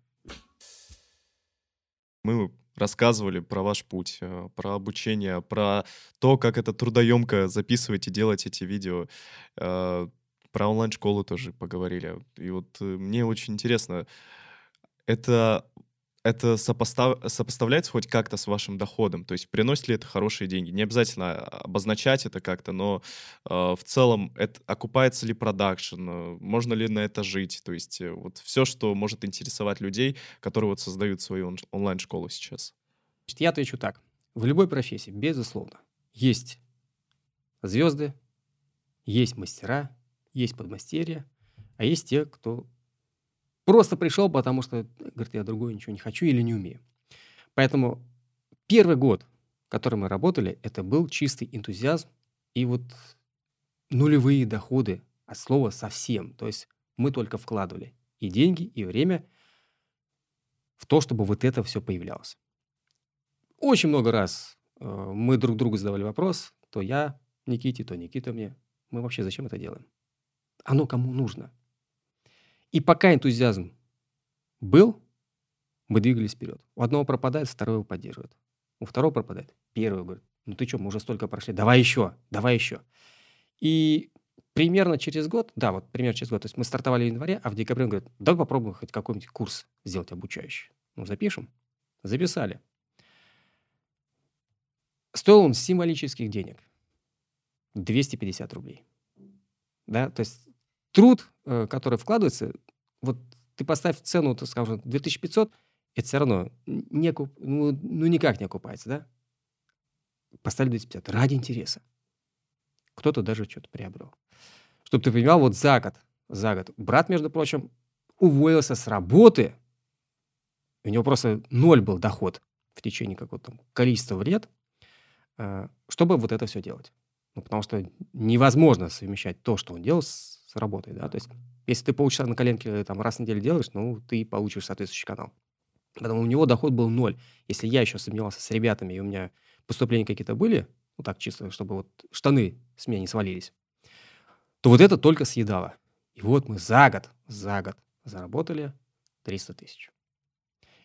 Мы рассказывали про ваш путь, э, про обучение, про то, как это трудоемко записывать и делать эти видео. Э, про онлайн-школу тоже поговорили. И вот э, мне очень интересно, это это сопостав... сопоставляется хоть как-то с вашим доходом? То есть приносит ли это хорошие деньги? Не обязательно обозначать это как-то, но э, в целом это окупается ли продакшн? Можно ли на это жить? То есть э, вот все, что может интересовать людей, которые вот создают свою он- онлайн-школу сейчас. Я отвечу так. В любой профессии, безусловно, есть звезды, есть мастера, есть подмастерья, а есть те, кто Просто пришел, потому что, говорит, я другое ничего не хочу или не умею. Поэтому первый год, который мы работали, это был чистый энтузиазм и вот нулевые доходы от слова совсем. То есть мы только вкладывали и деньги, и время в то, чтобы вот это все появлялось. Очень много раз э, мы друг другу задавали вопрос, то я Никите, то Никита мне. Мы вообще зачем это делаем? Оно кому нужно? И пока энтузиазм был, мы двигались вперед. У одного пропадает, второго поддерживает. У второго пропадает, первый говорит, ну ты что, мы уже столько прошли, давай еще, давай еще. И примерно через год, да, вот примерно через год, то есть мы стартовали в январе, а в декабре он говорит, давай попробуем хоть какой-нибудь курс сделать обучающий. Ну, запишем. Записали. Стоил он символических денег. 250 рублей. Да, то есть труд, э, который вкладывается, вот ты поставь цену, то, скажем, 2500, это все равно не окуп... ну, ну, никак не окупается, да? Поставили 250 ради интереса. Кто-то даже что-то приобрел. Чтобы ты понимал, вот за год, за год, брат, между прочим, уволился с работы, у него просто ноль был доход в течение какого-то количества лет, э, чтобы вот это все делать. Ну, потому что невозможно совмещать то, что он делал, с, с да, то есть если ты полчаса на коленке там раз в неделю делаешь, ну, ты получишь соответствующий канал. Поэтому у него доход был ноль. Если я еще сомневался с ребятами, и у меня поступления какие-то были, ну так чисто, чтобы вот штаны с меня не свалились, то вот это только съедало. И вот мы за год, за год заработали 300 тысяч.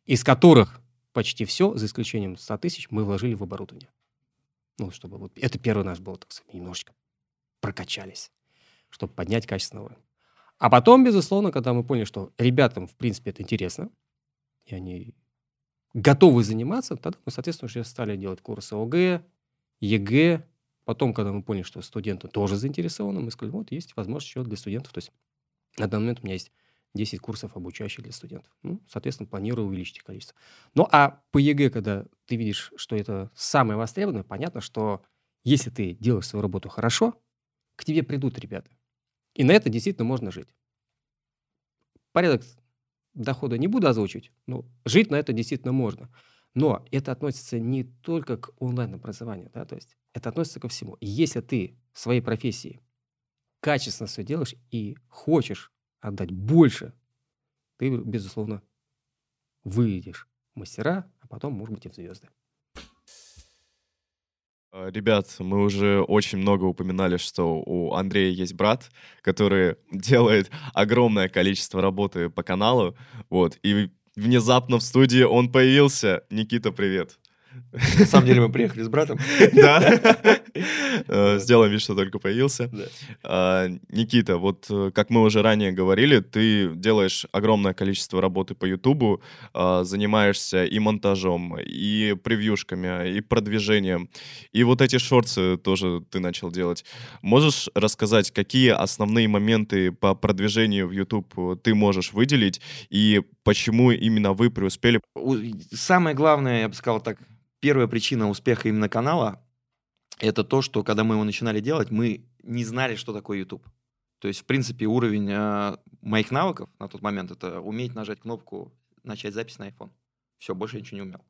Из которых почти все, за исключением 100 тысяч, мы вложили в оборудование. Ну, чтобы вот... Это первый наш был, так сказать, немножечко прокачались, чтобы поднять качество уровень. А потом, безусловно, когда мы поняли, что ребятам, в принципе, это интересно, и они готовы заниматься, тогда мы, соответственно, уже стали делать курсы ОГЭ, ЕГЭ. Потом, когда мы поняли, что студенты тоже заинтересованы, мы сказали, вот есть возможность еще для студентов. То есть на данный момент у меня есть 10 курсов обучающих для студентов. Ну, соответственно, планирую увеличить их количество. Ну, а по ЕГЭ, когда ты видишь, что это самое востребованное, понятно, что если ты делаешь свою работу хорошо, к тебе придут ребята. И на это действительно можно жить. Порядок дохода не буду озвучивать, но жить на это действительно можно. Но это относится не только к онлайн-образованию, да, то есть это относится ко всему. И если ты в своей профессии качественно все делаешь и хочешь отдать больше, ты, безусловно, выйдешь мастера, а потом, может быть, и в звезды. А, ребят, мы уже очень много упоминали, что у Андрея есть брат, который делает огромное количество работы по каналу, вот, и внезапно в студии он появился. Никита, привет. На самом деле мы приехали с братом. Да. Э, сделаем вид, что только появился. А, Никита, вот э, как мы уже ранее говорили, ты делаешь огромное количество работы по Ютубу, а, занимаешься и монтажом, и превьюшками, и продвижением. И вот эти шорты тоже ты начал делать. Можешь рассказать, какие основные моменты по продвижению в YouTube ты можешь выделить, и почему именно вы преуспели? Самое главное, я бы сказал так, первая причина успеха именно канала — это то, что когда мы его начинали делать, мы не знали, что такое YouTube. То есть, в принципе, уровень э, моих навыков на тот момент — это уметь нажать кнопку «Начать запись на iPhone». Все, больше ничего не умел.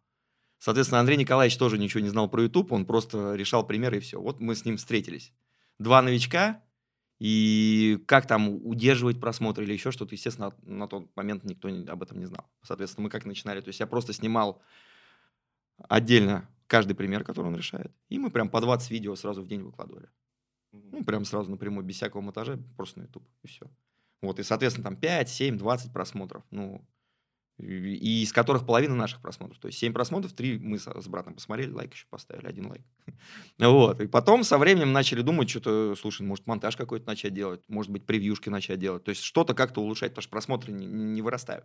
Соответственно, Андрей Николаевич тоже ничего не знал про YouTube, он просто решал примеры и все. Вот мы с ним встретились. Два новичка, и как там удерживать просмотр или еще что-то, естественно, на тот момент никто об этом не знал. Соответственно, мы как начинали, то есть я просто снимал отдельно каждый пример, который он решает. И мы прям по 20 видео сразу в день выкладывали. Ну, прям сразу напрямую, без всякого монтажа, просто на YouTube, и все. Вот, и, соответственно, там 5, 7, 20 просмотров. Ну, и из которых половина наших просмотров. То есть 7 просмотров, 3 мы с братом посмотрели, лайк еще поставили, один лайк. Вот. И потом со временем начали думать, что-то, слушай, может, монтаж какой-то начать делать, может быть, превьюшки начать делать. То есть что-то как-то улучшать, потому что просмотры не, не вырастают.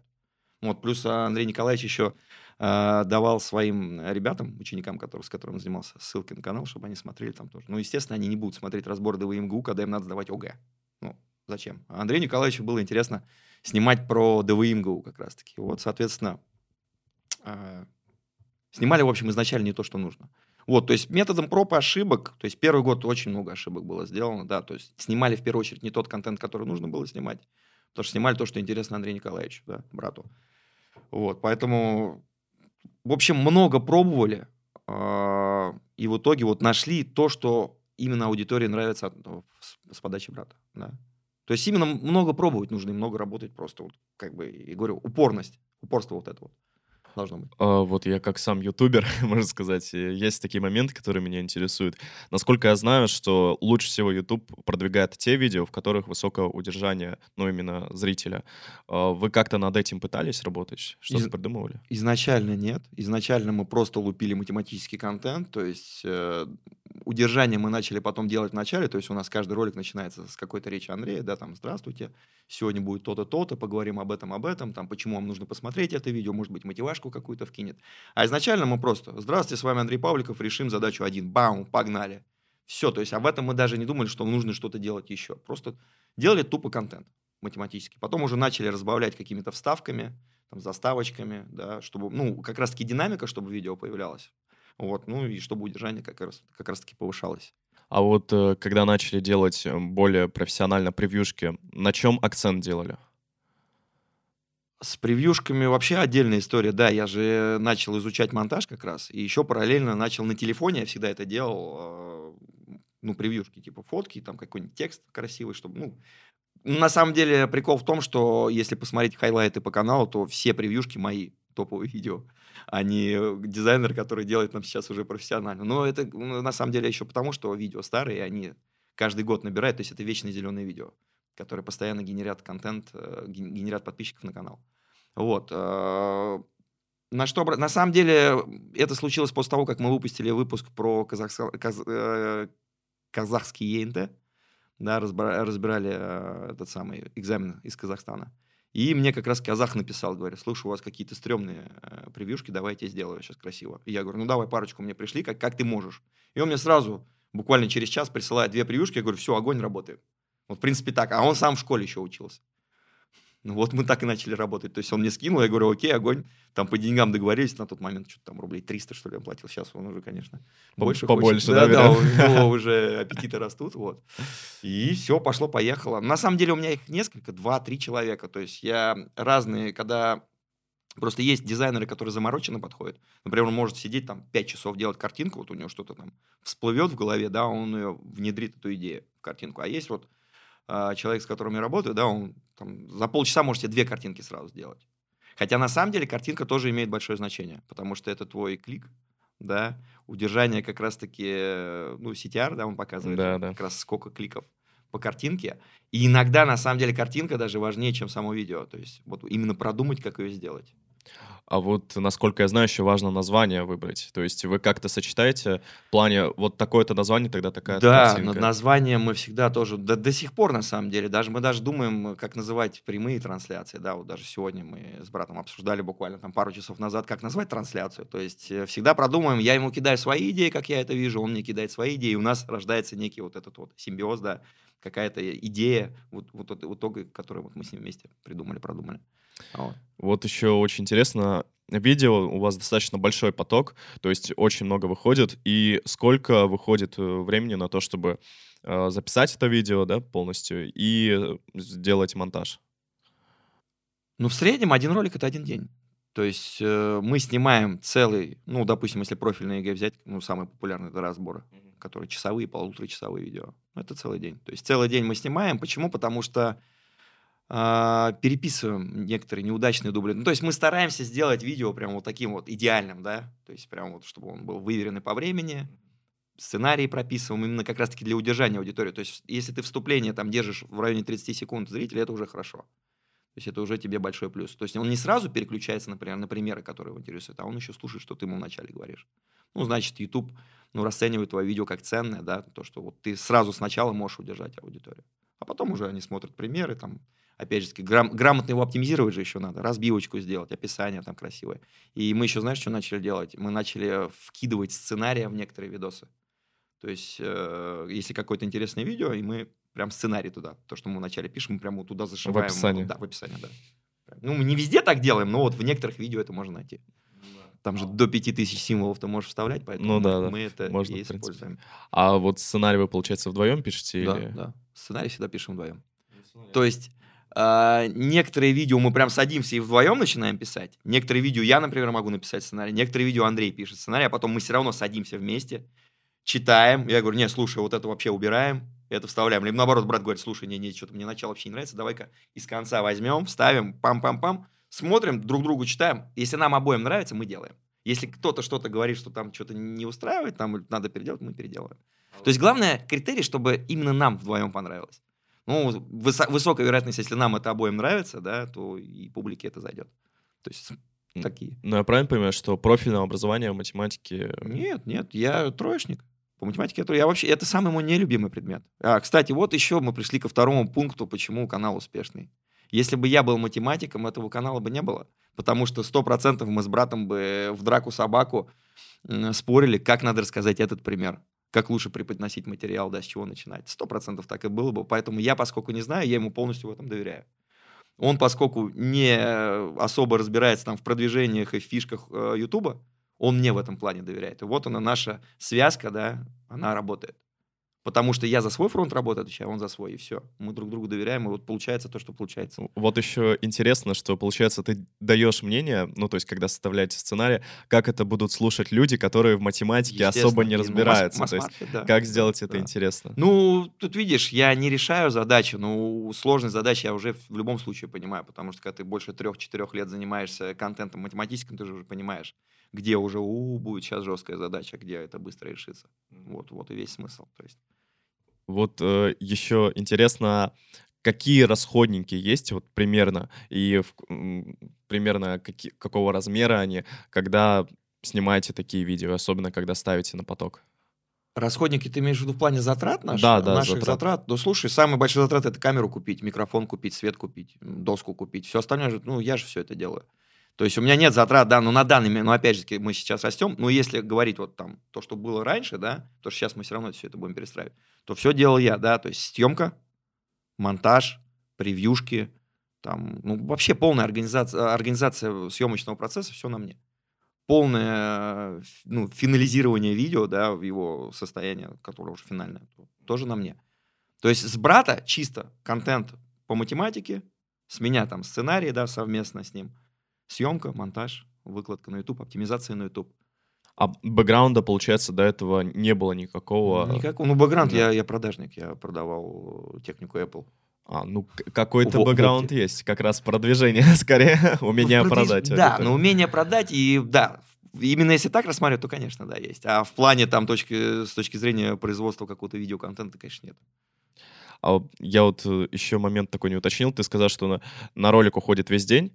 Вот, плюс Андрей Николаевич еще э, давал своим ребятам, ученикам, которые, с которыми он занимался, ссылки на канал, чтобы они смотрели там тоже. Ну, естественно, они не будут смотреть разбор ДВМГУ, когда им надо сдавать ОГЭ. Ну, зачем? А Андрею Николаевичу было интересно снимать про ДВМГУ как раз-таки. Вот, соответственно, э, снимали, в общем, изначально не то, что нужно. Вот, то есть методом проб и ошибок, то есть первый год очень много ошибок было сделано, да, то есть снимали в первую очередь не тот контент, который нужно было снимать, потому что снимали то, что интересно Андрею Николаевичу, да, брату. Вот, поэтому, в общем, много пробовали, э, и в итоге вот нашли то, что именно аудитории нравится с подачи брата, да. То есть именно много пробовать нужно и много работать просто, вот, как бы, и говорю, упорность, упорство вот это вот. Должно быть. А, вот я как сам ютубер, можно сказать, э, есть такие моменты, которые меня интересуют. Насколько я знаю, что лучше всего YouTube продвигает те видео, в которых высокое удержание, ну, именно зрителя. А, Вы как-то над этим пытались работать? Что-то Из- придумывали? Изначально нет. Изначально мы просто лупили математический контент, то есть э, удержание мы начали потом делать в начале, то есть у нас каждый ролик начинается с какой-то речи Андрея, да, там, здравствуйте, сегодня будет то-то, то-то, поговорим об этом, об этом, там, почему вам нужно посмотреть это видео, может быть, мотивашку какую-то вкинет. А изначально мы просто, здравствуйте, с вами Андрей Павликов, решим задачу один, бам, погнали. Все, то есть об этом мы даже не думали, что нужно что-то делать еще. Просто делали тупо контент математический. Потом уже начали разбавлять какими-то вставками, там, заставочками, да, чтобы, ну, как раз-таки динамика, чтобы видео появлялась. Вот, ну и чтобы удержание как раз, как раз-таки повышалось. А вот э, когда начали делать э, более профессионально превьюшки, на чем акцент делали? С превьюшками вообще отдельная история. Да, я же начал изучать монтаж как раз, и еще параллельно начал на телефоне, я всегда это делал, э, ну, превьюшки, типа фотки, там какой-нибудь текст красивый, чтобы, ну, на самом деле прикол в том, что если посмотреть хайлайты по каналу, то все превьюшки мои топовые видео, а не дизайнер, который делает нам сейчас уже профессионально. Но это на самом деле еще потому, что видео старые, они каждый год набирают, то есть это вечные зеленые видео, которые постоянно генерят контент, э, ген- генерят подписчиков на канал. Вот. э, На что, на самом деле, это случилось после того, как мы выпустили выпуск про казахска- каз- э, казахский ЕНТ, да, разбира- разбирали э, этот самый экзамен из Казахстана. И мне как раз казах написал, говорит, слушай, у вас какие-то стрёмные э, превьюшки, давайте я сделаю сейчас красиво. И я говорю, ну давай парочку мне пришли, как, как ты можешь. И он мне сразу, буквально через час, присылает две превьюшки, я говорю, все, огонь, работаем. Вот, в принципе, так. А он сам в школе еще учился. Ну вот мы так и начали работать. То есть он мне скинул, я говорю, окей, огонь. Там по деньгам договорились на тот момент, что-то там рублей 300, что ли, он платил. Сейчас он уже, конечно, По- больше побольше, хочет. да, да, вероятно? у него уже аппетиты растут, вот. И все, пошло-поехало. На самом деле у меня их несколько, два-три человека. То есть я разные, когда... Просто есть дизайнеры, которые замороченно подходят. Например, он может сидеть там 5 часов делать картинку, вот у него что-то там всплывет в голове, да, он ее внедрит, эту идею в картинку. А есть вот человек, с которым я работаю, да, он там, за полчаса может себе две картинки сразу сделать. Хотя на самом деле картинка тоже имеет большое значение, потому что это твой клик, да, удержание как раз-таки, э, ну, CTR, да, он показывает Да, да. как раз сколько кликов по картинке. И иногда, на самом деле, картинка даже важнее, чем само видео. То есть вот именно продумать, как ее сделать. А вот, насколько я знаю, еще важно название выбрать. То есть вы как-то сочетаете в плане вот такое-то название, тогда такая Да, картинка. над названием мы всегда тоже, да, до сих пор на самом деле, даже мы даже думаем, как называть прямые трансляции, да, вот даже сегодня мы с братом обсуждали буквально там пару часов назад, как назвать трансляцию, то есть э, всегда продумаем, я ему кидаю свои идеи, как я это вижу, он мне кидает свои идеи, и у нас рождается некий вот этот вот симбиоз, да, какая-то идея, вот, вот, вот, вот итога, которую вот мы с ним вместе придумали, продумали. Вот. Вот еще очень интересно, видео у вас достаточно большой поток, то есть очень много выходит. И сколько выходит э, времени на то, чтобы э, записать это видео, да, полностью и сделать монтаж? Ну, в среднем один ролик это один день. То есть э, мы снимаем целый, ну, допустим, если профильный ЕГЭ взять, ну, самый популярный это разборы, которые часовые, полуторачасовые видео. Это целый день. То есть целый день мы снимаем. Почему? Потому что переписываем некоторые неудачные дубли. Ну, то есть мы стараемся сделать видео прям вот таким вот идеальным, да, то есть прям вот, чтобы он был выверенный по времени, сценарий прописываем именно как раз-таки для удержания аудитории. То есть если ты вступление там держишь в районе 30 секунд зрителя, это уже хорошо. То есть это уже тебе большой плюс. То есть он не сразу переключается, например, на примеры, которые его интересуют, а он еще слушает, что ты ему вначале говоришь. Ну, значит, YouTube ну, расценивает твое видео как ценное, да, то, что вот ты сразу сначала можешь удержать аудиторию. А потом уже они смотрят примеры, там, опять же, таки, грам- грамотно его оптимизировать же еще надо, разбивочку сделать, описание там красивое. И мы еще, знаешь, что начали делать? Мы начали вкидывать сценария в некоторые видосы. То есть, э, если какое-то интересное видео, и мы прям сценарий туда, то, что мы вначале пишем, мы прямо туда зашиваем. описании. Да, в описании, да. Ну, мы не везде так делаем, но вот в некоторых видео это можно найти. Там же до 5000 символов ты можешь вставлять, поэтому Ну мы- да, да, мы это можно, и в используем. А вот сценарий вы, получается, вдвоем пишете? Да, или... да. Сценарий всегда пишем вдвоем. То есть а, некоторые видео мы прям садимся и вдвоем начинаем писать. Некоторые видео я, например, могу написать сценарий. Некоторые видео Андрей пишет сценарий, а потом мы все равно садимся вместе, читаем. Я говорю, не, слушай, вот это вообще убираем, это вставляем. Либо наоборот, брат говорит, слушай, не, не, что-то мне начало вообще не нравится, давай-ка из конца возьмем, вставим, пам-пам-пам, смотрим, друг другу читаем. Если нам обоим нравится, мы делаем. Если кто-то что-то говорит, что там что-то не устраивает, там надо переделать, мы переделаем. То есть главное критерий, чтобы именно нам вдвоем понравилось. Ну, высо- высокая вероятность, если нам это обоим нравится, да, то и публике это зайдет. То есть такие. Ну, я правильно понимаю, что профильное образование в математике... Нет, нет, я троечник. По математике я, я вообще, это самый мой нелюбимый предмет. А, кстати, вот еще мы пришли ко второму пункту, почему канал успешный. Если бы я был математиком, этого канала бы не было. Потому что 100% мы с братом бы в драку собаку спорили, как надо рассказать этот пример. Как лучше преподносить материал, да, с чего начинать. Сто процентов так и было бы. Поэтому я, поскольку не знаю, я ему полностью в этом доверяю. Он, поскольку не э, особо разбирается там в продвижениях и в фишках э, Ютуба, он мне в этом плане доверяет. И вот она наша связка, да, она работает. Потому что я за свой фронт работаю, отвечаю, а он за свой, и все. Мы друг другу доверяем, и вот получается то, что получается. Вот еще интересно, что, получается, ты даешь мнение, ну, то есть, когда составляете сценарий, как это будут слушать люди, которые в математике особо не разбираются. масс- То есть, да. как сделать это Да. интересно? Ну, тут видишь, я не решаю задачи, но сложность задачи я уже в любом случае понимаю, потому что когда ты больше трех-четырех лет занимаешься контентом математическим, ты же уже понимаешь, где уже у будет сейчас жесткая задача, где это быстро решится. Вот, вот и весь смысл. То есть Вот э, еще интересно, какие расходники есть вот примерно, и в- примерно каки- какого размера они, когда снимаете такие видео, особенно когда ставите на поток? Расходники ты имеешь в виду в плане затрат наших? Да, да, наших затрат. затрат. Ну, слушай, самые большие затраты это камеру купить, микрофон купить, свет купить, доску купить. Все остальное же, ну, я же все это делаю. То есть у меня нет затрат, да, но на данный момент, ну, опять же, мы сейчас растем, но если говорить вот там то, что было раньше, да, то что сейчас мы все равно все это будем перестраивать, то все делал я, да, то есть съемка, монтаж, превьюшки, там, ну, вообще полная организация, организация съемочного процесса, все на мне полное ну, финализирование видео, да, в его состояние, которое уже финальное, то- тоже на мне. То есть с брата чисто контент по математике, с меня там сценарий, да, совместно с ним, съемка, монтаж, выкладка на YouTube, оптимизация на YouTube. А бэкграунда, получается, до этого не было никакого... Никакого, ну, бэкграунд, да. я, я продажник, я продавал технику Apple. А, ну, какой-то бэкграунд есть, как раз продвижение, скорее, умение Ну, продвиж- продать. Да, аудитории. но умение продать, и да, именно если так рассматривать, то, конечно, да, есть. А в плане там точки, с точки зрения производства какого-то видеоконтента, конечно, нет. А я вот еще момент такой не уточнил. Ты сказал, что на, на ролик уходит весь день,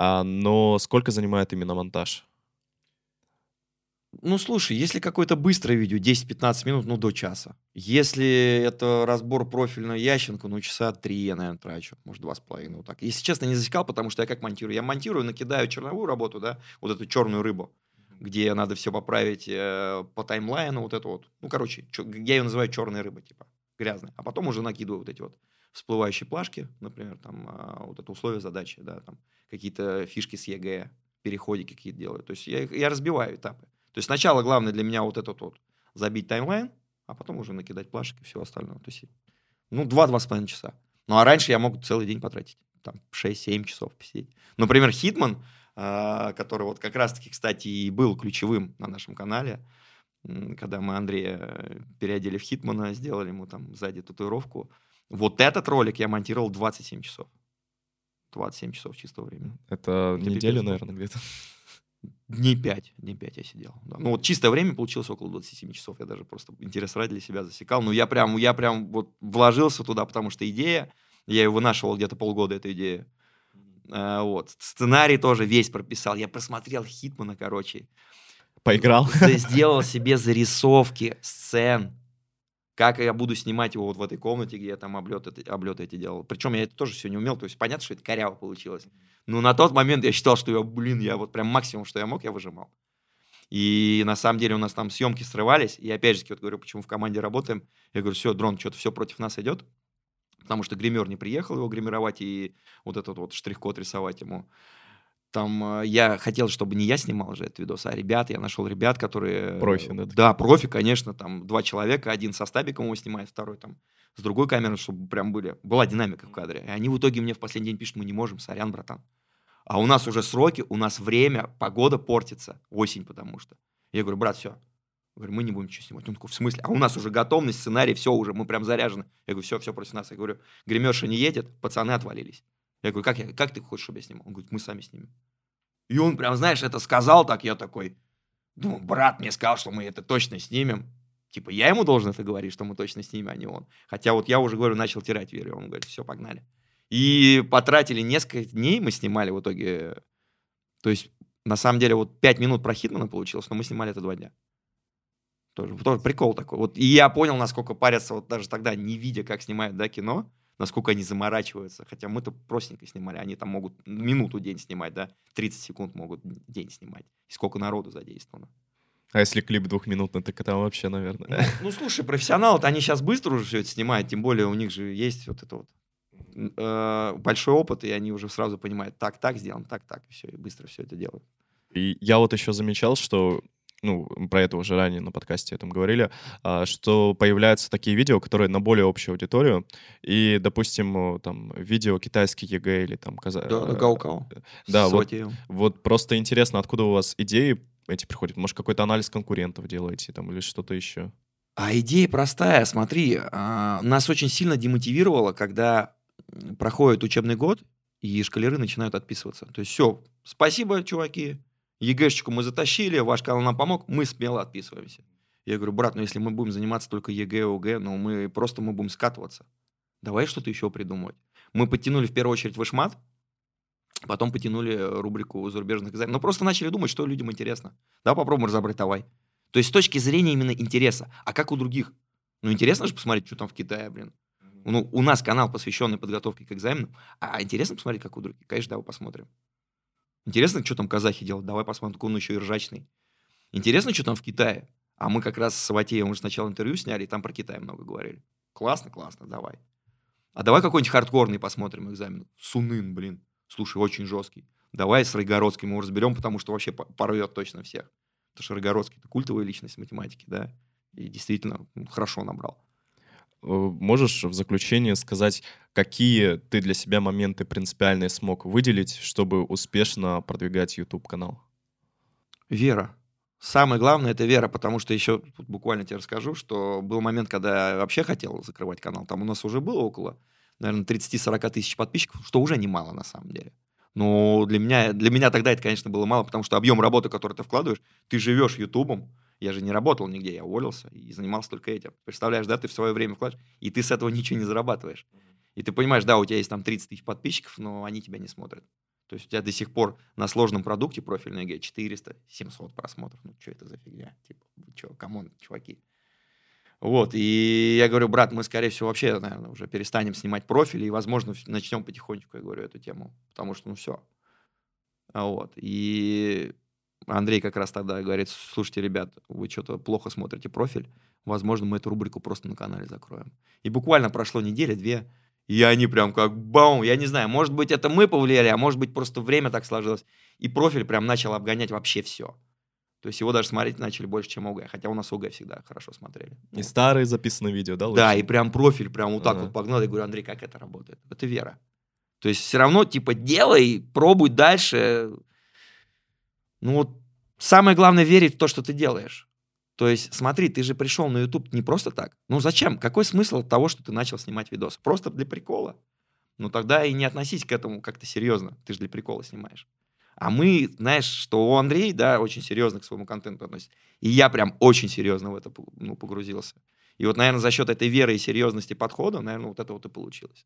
а, но сколько занимает именно монтаж? Ну, слушай, если какое-то быстрое видео, 10-15 минут, ну, до часа. Если это разбор профильного ященка, ну, часа три я, наверное, трачу. Может, два с половиной, вот так. Если честно, не засекал, потому что я как монтирую? Я монтирую, накидаю черновую работу, да, вот эту черную рыбу, где надо все поправить э, по таймлайну, вот это вот. Ну, короче, я ее называю черной рыбой, типа, грязной. А потом уже накидываю вот эти вот всплывающие плашки, например, там, а, вот это условие задачи, да, там, какие-то фишки с ЕГЭ, переходики какие-то делаю. То есть я, я разбиваю этапы. То есть сначала главное для меня вот этот вот забить таймлайн, а потом уже накидать плашек и все остальное. То есть, ну, 2-2,5 с половиной часа. Ну, а раньше я мог целый день потратить. Там 6-7 часов посидеть. Например, Хитман, а, который вот как раз-таки, кстати, и был ключевым на нашем канале, когда мы Андрея переодели в Хитмана, сделали ему там сзади татуировку. Вот этот ролик я монтировал 27 часов. 27 часов чистого времени. Это Это неделю, пипец наверное, где-то. Дней 5, дней 5 я сидел. да. Ну вот чистое время получилось около 27 часов. Я даже просто интерес ради для себя засекал. Ну я прям, я прям вот вложился туда, потому что идея, я ее вынашивал где-то полгода, эту идею. А, вот. Сценарий тоже весь прописал. Я просмотрел Хитмана, короче. Поиграл. Сделал себе зарисовки сцен. Как я буду снимать его вот в этой комнате, где я там облеты, облеты эти делал. Причем я это тоже все не умел. То есть понятно, что это коряво получилось. Но на тот момент я считал, что я, блин, я вот прям максимум, что я мог, я выжимал. И на самом деле у нас там съемки срывались. И опять же, вот говорю, почему в команде работаем. Я говорю, все, дрон, что-то все против нас идет. Потому что гример не приехал его гримировать и вот этот вот штрих-код рисовать ему. Там э, я хотел, чтобы не я снимал же этот видос, а ребят. Я нашел ребят, которые... Профи, да, Да, профи, конечно. Там два человека, один со стабиком его снимает, второй там с другой камерой, чтобы прям были... Была динамика в кадре. И они в итоге мне в последний день пишут, мы не можем, сорян, братан. А у нас уже сроки, у нас время, погода портится, осень потому что. Я говорю, брат, все. Говорю, мы не будем ничего снимать. Он такой, в смысле? А у нас уже готовность, сценарий, все уже, мы прям заряжены. Я говорю, все, все против нас. Я говорю, гримерша не едет, пацаны отвалились. Я говорю, как, я, как ты хочешь, чтобы я снимал? Он говорит, мы сами снимем. И он прям, знаешь, это сказал так, я такой, ну, брат мне сказал, что мы это точно снимем. Типа, я ему должен это говорить, что мы точно снимем, а не он. Хотя вот я уже, говорю, начал терять веру. Он говорит, все, погнали. И потратили несколько дней, мы снимали в итоге. То есть, на самом деле, вот пять минут про Хитмана получилось, но мы снимали это два дня. Тоже, тоже прикол такой. Вот, и я понял, насколько парятся вот даже тогда, не видя, как снимают да, кино, насколько они заморачиваются. Хотя мы-то простенько снимали, они там могут минуту день снимать, да, 30 секунд могут день снимать. И сколько народу задействовано. А если клип двухминутный, так это вообще, наверное. Ну, ну слушай, профессионалы-то они сейчас быстро уже все это снимают, тем более у них же есть вот это вот э, большой опыт, и они уже сразу понимают, так, так сделаем, так, так, и все, и быстро все это делают. И я вот еще замечал, что ну, про это уже ранее на подкасте этом говорили, а, что появляются такие видео, которые на более общую аудиторию, и, допустим, там, видео китайский ЕГЭ или там... Каза... Да, гаокао. Да, вот, вот просто интересно, откуда у вас идеи эти приходят? Может, какой-то анализ конкурентов делаете там или что-то еще? А идея простая. Смотри, а, нас очень сильно демотивировало, когда проходит учебный год, и школяры начинают отписываться. То есть все, спасибо, чуваки, ЕГЭшечку мы затащили, ваш канал нам помог, мы смело отписываемся. Я говорю, брат, ну если мы будем заниматься только ЕГЭ, ОГЭ, ну мы просто мы будем скатываться. Давай что-то еще придумывать. Мы подтянули в первую очередь вышмат, потом потянули рубрику зарубежных экзаменов. Но просто начали думать, что людям интересно. Да, попробуем разобрать, давай. То есть с точки зрения именно интереса. А как у других? Ну, интересно же посмотреть, что там в Китае, блин. Ну, у нас канал, посвященный подготовке к экзаменам. А интересно посмотреть, как у других? Конечно, давай посмотрим. Интересно, что там казахи делают? Давай посмотрим, он еще и ржачный. Интересно, что там в Китае? А мы как раз с Саватеем уже сначала интервью сняли, и там про Китай много говорили. Классно, классно, давай. А давай какой-нибудь хардкорный посмотрим экзамен. Сунын, блин. Слушай, очень жесткий. Давай с Райгородским его разберем, потому что вообще порвет точно всех. Потому что Райгородский — это культовая личность математики, да. И действительно хорошо набрал. Э, можешь в заключение сказать, какие ты для себя моменты принципиальные смог выделить, чтобы успешно продвигать YouTube-канал? Вера. Самое главное — это вера, потому что еще буквально тебе расскажу, что был момент, когда я вообще хотел закрывать канал. Там у нас уже было около, наверное, 30-40 тысяч подписчиков, что уже немало на самом деле. Но для меня, для меня тогда это, конечно, было мало, потому что объем работы, который ты вкладываешь, ты живешь Ютубом, я же не работал нигде, я уволился и занимался только этим. Представляешь, да, ты в свое время вкладываешь, и ты с этого ничего не зарабатываешь. И ты понимаешь, да, у тебя есть там 30 тысяч подписчиков, но они тебя не смотрят. То есть у тебя до сих пор на сложном продукте профильный ЕГЭ 400, 700 просмотров. Ну, что это за фигня? Типа, вы что, come on, чуваки. Вот, и я говорю, брат, мы, скорее всего, вообще, наверное, уже перестанем снимать профили, и, возможно, начнем потихонечку, я говорю, эту тему, потому что, ну, все. Вот, и Андрей как раз тогда говорит, слушайте, ребят, вы что-то плохо смотрите профиль, возможно, мы эту рубрику просто на канале закроем. И буквально прошло неделя, две, и они прям как баум, я не знаю, может быть, это мы повлияли, а может быть, просто время так сложилось. И профиль прям начал обгонять вообще все. То есть его даже смотреть начали больше, чем ОГ. Хотя у нас ОГ всегда хорошо смотрели. И ну. старые записанные видео, да? Лучше? Да, и прям профиль прям вот так ага. вот погнал. Я говорю, Андрей, как это работает? Это вера. То есть все равно, типа, делай, пробуй дальше. Ну вот самое главное верить в то, что ты делаешь. То есть, смотри, ты же пришел на YouTube не просто так. Ну зачем? Какой смысл того, что ты начал снимать видос? Просто для прикола. Ну тогда и не относись к этому как-то серьезно. Ты же для прикола снимаешь. А мы, знаешь, что у Андрея, да, очень серьезно к своему контенту относится. И я прям очень серьезно в это ну, погрузился. И вот, наверное, за счет этой веры и серьезности подхода, наверное, вот это вот и получилось.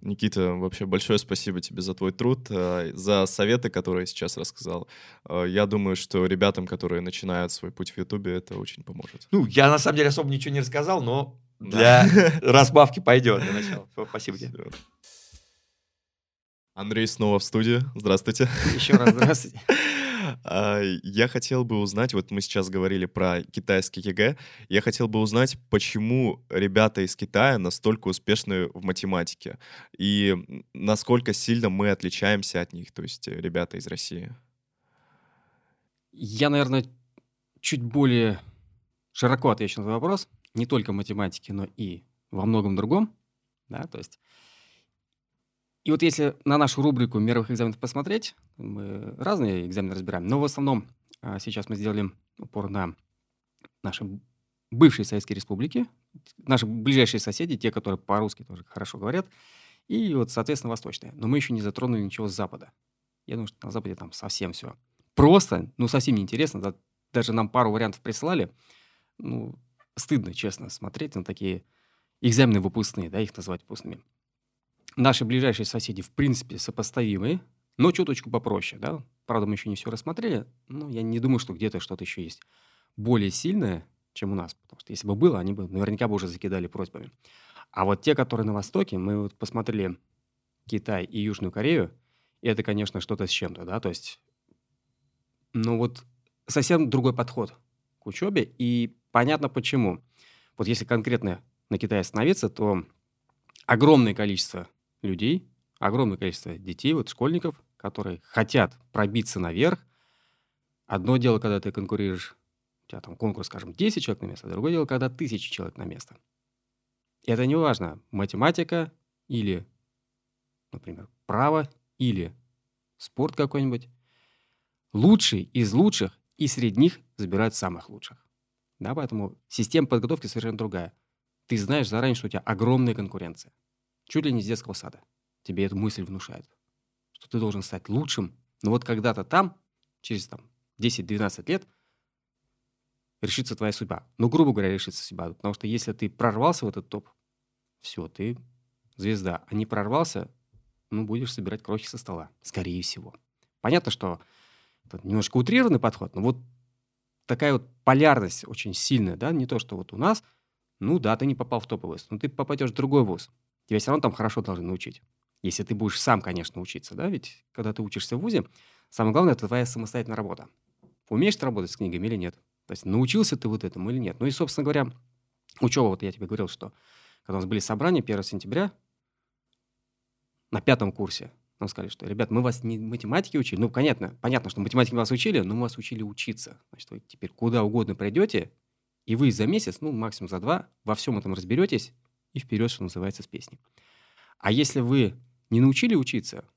Никита, вообще большое спасибо тебе за твой труд, э, за советы, которые сейчас рассказал. Э, я думаю, что ребятам, которые начинают свой путь в Ютубе, это очень поможет. Ну, я на самом деле особо ничего не рассказал, но для разбавки пойдет для начала. Спасибо тебе. Андрей снова в студии. Здравствуйте. Еще раз здравствуйте. А, я хотел бы узнать, вот мы сейчас говорили про китайский ЕГЭ, я хотел бы узнать, почему ребята из Китая настолько успешны в математике и насколько сильно мы отличаемся от них, то есть э, ребята из России. Я, наверное, чуть более широко отвечу на этот вопрос. Не только в математике, но и во многом другом. Да, то есть и вот если на нашу рубрику мировых экзаменов посмотреть, мы разные экзамены разбираем, но в основном а, сейчас мы сделали упор на наши бывшие советские республики, наши ближайшие соседи, те, которые по-русски тоже хорошо говорят. и вот, соответственно, восточная. Но мы еще не затронули ничего с Запада. Я думаю, что на Западе там совсем все. Просто, ну, совсем неинтересно. Да, даже нам пару вариантов прислали. Ну, стыдно, честно, смотреть на такие экзамены выпускные, да, их называть выпускными. Наши ближайшие соседи, в принципе, сопоставимые, но чуточку попроще, да. Правда, мы еще не все рассмотрели, но я не думаю, что где-то что-то еще есть более сильное, чем у нас. Потому что если бы было, они бы наверняка бы уже закидали просьбами. А вот те, которые на Востоке, мы вот посмотрели Китай и Южную Корею, и это, конечно, что-то с чем-то, да, то есть, ну вот совсем другой подход к учебе, и понятно почему. Вот если конкретно на Китае остановиться, то огромное количество людей, огромное количество детей, вот школьников, которые хотят пробиться наверх. Одно дело, когда ты конкурируешь, у тебя там конкурс, скажем, 10 человек на место, другое дело, когда тысячи человек на место. И это не важно, математика или, например, право или спорт какой-нибудь. Лучший из лучших и среди них забирают самых лучших. Да, поэтому система подготовки совершенно другая. Ты знаешь заранее, что у тебя огромная конкуренция. Чуть ли не с детского сада. Тебе эту мысль внушает. Что ты должен стать лучшим. Но вот когда-то там, через там, 10-12 лет, решится твоя судьба. Ну, грубо говоря, решится судьба. Потому что если ты прорвался в этот топ, все, ты звезда. А не прорвался, ну, будешь собирать крохи со стола, скорее всего. Понятно, что это немножко утрированный подход, но вот такая вот полярность очень сильная, да, не то, что вот у нас, ну да, ты не попал в топовый вуз, но ты попадешь в другой вуз, тебя все равно там хорошо должны научить. Если ты будешь сам, конечно, учиться, да, ведь когда ты учишься в ВУЗе, самое главное – это твоя самостоятельная работа. Умеешь ты работать с книгами или нет? То есть научился ты вот этому или нет? Ну и, собственно говоря, учеба, вот я тебе говорил, что когда у нас были собрания 1 сентября, на пятом курсе, нам сказали, что, ребят, мы вас не математике учили. Ну, понятно, понятно, что математики вас учили, но мы вас учили учиться. Значит, вы теперь куда угодно пройдете, и вы за месяц, ну, максимум за два, во всем этом разберетесь и вперед, что называется, с песней. А если вы не научили учиться,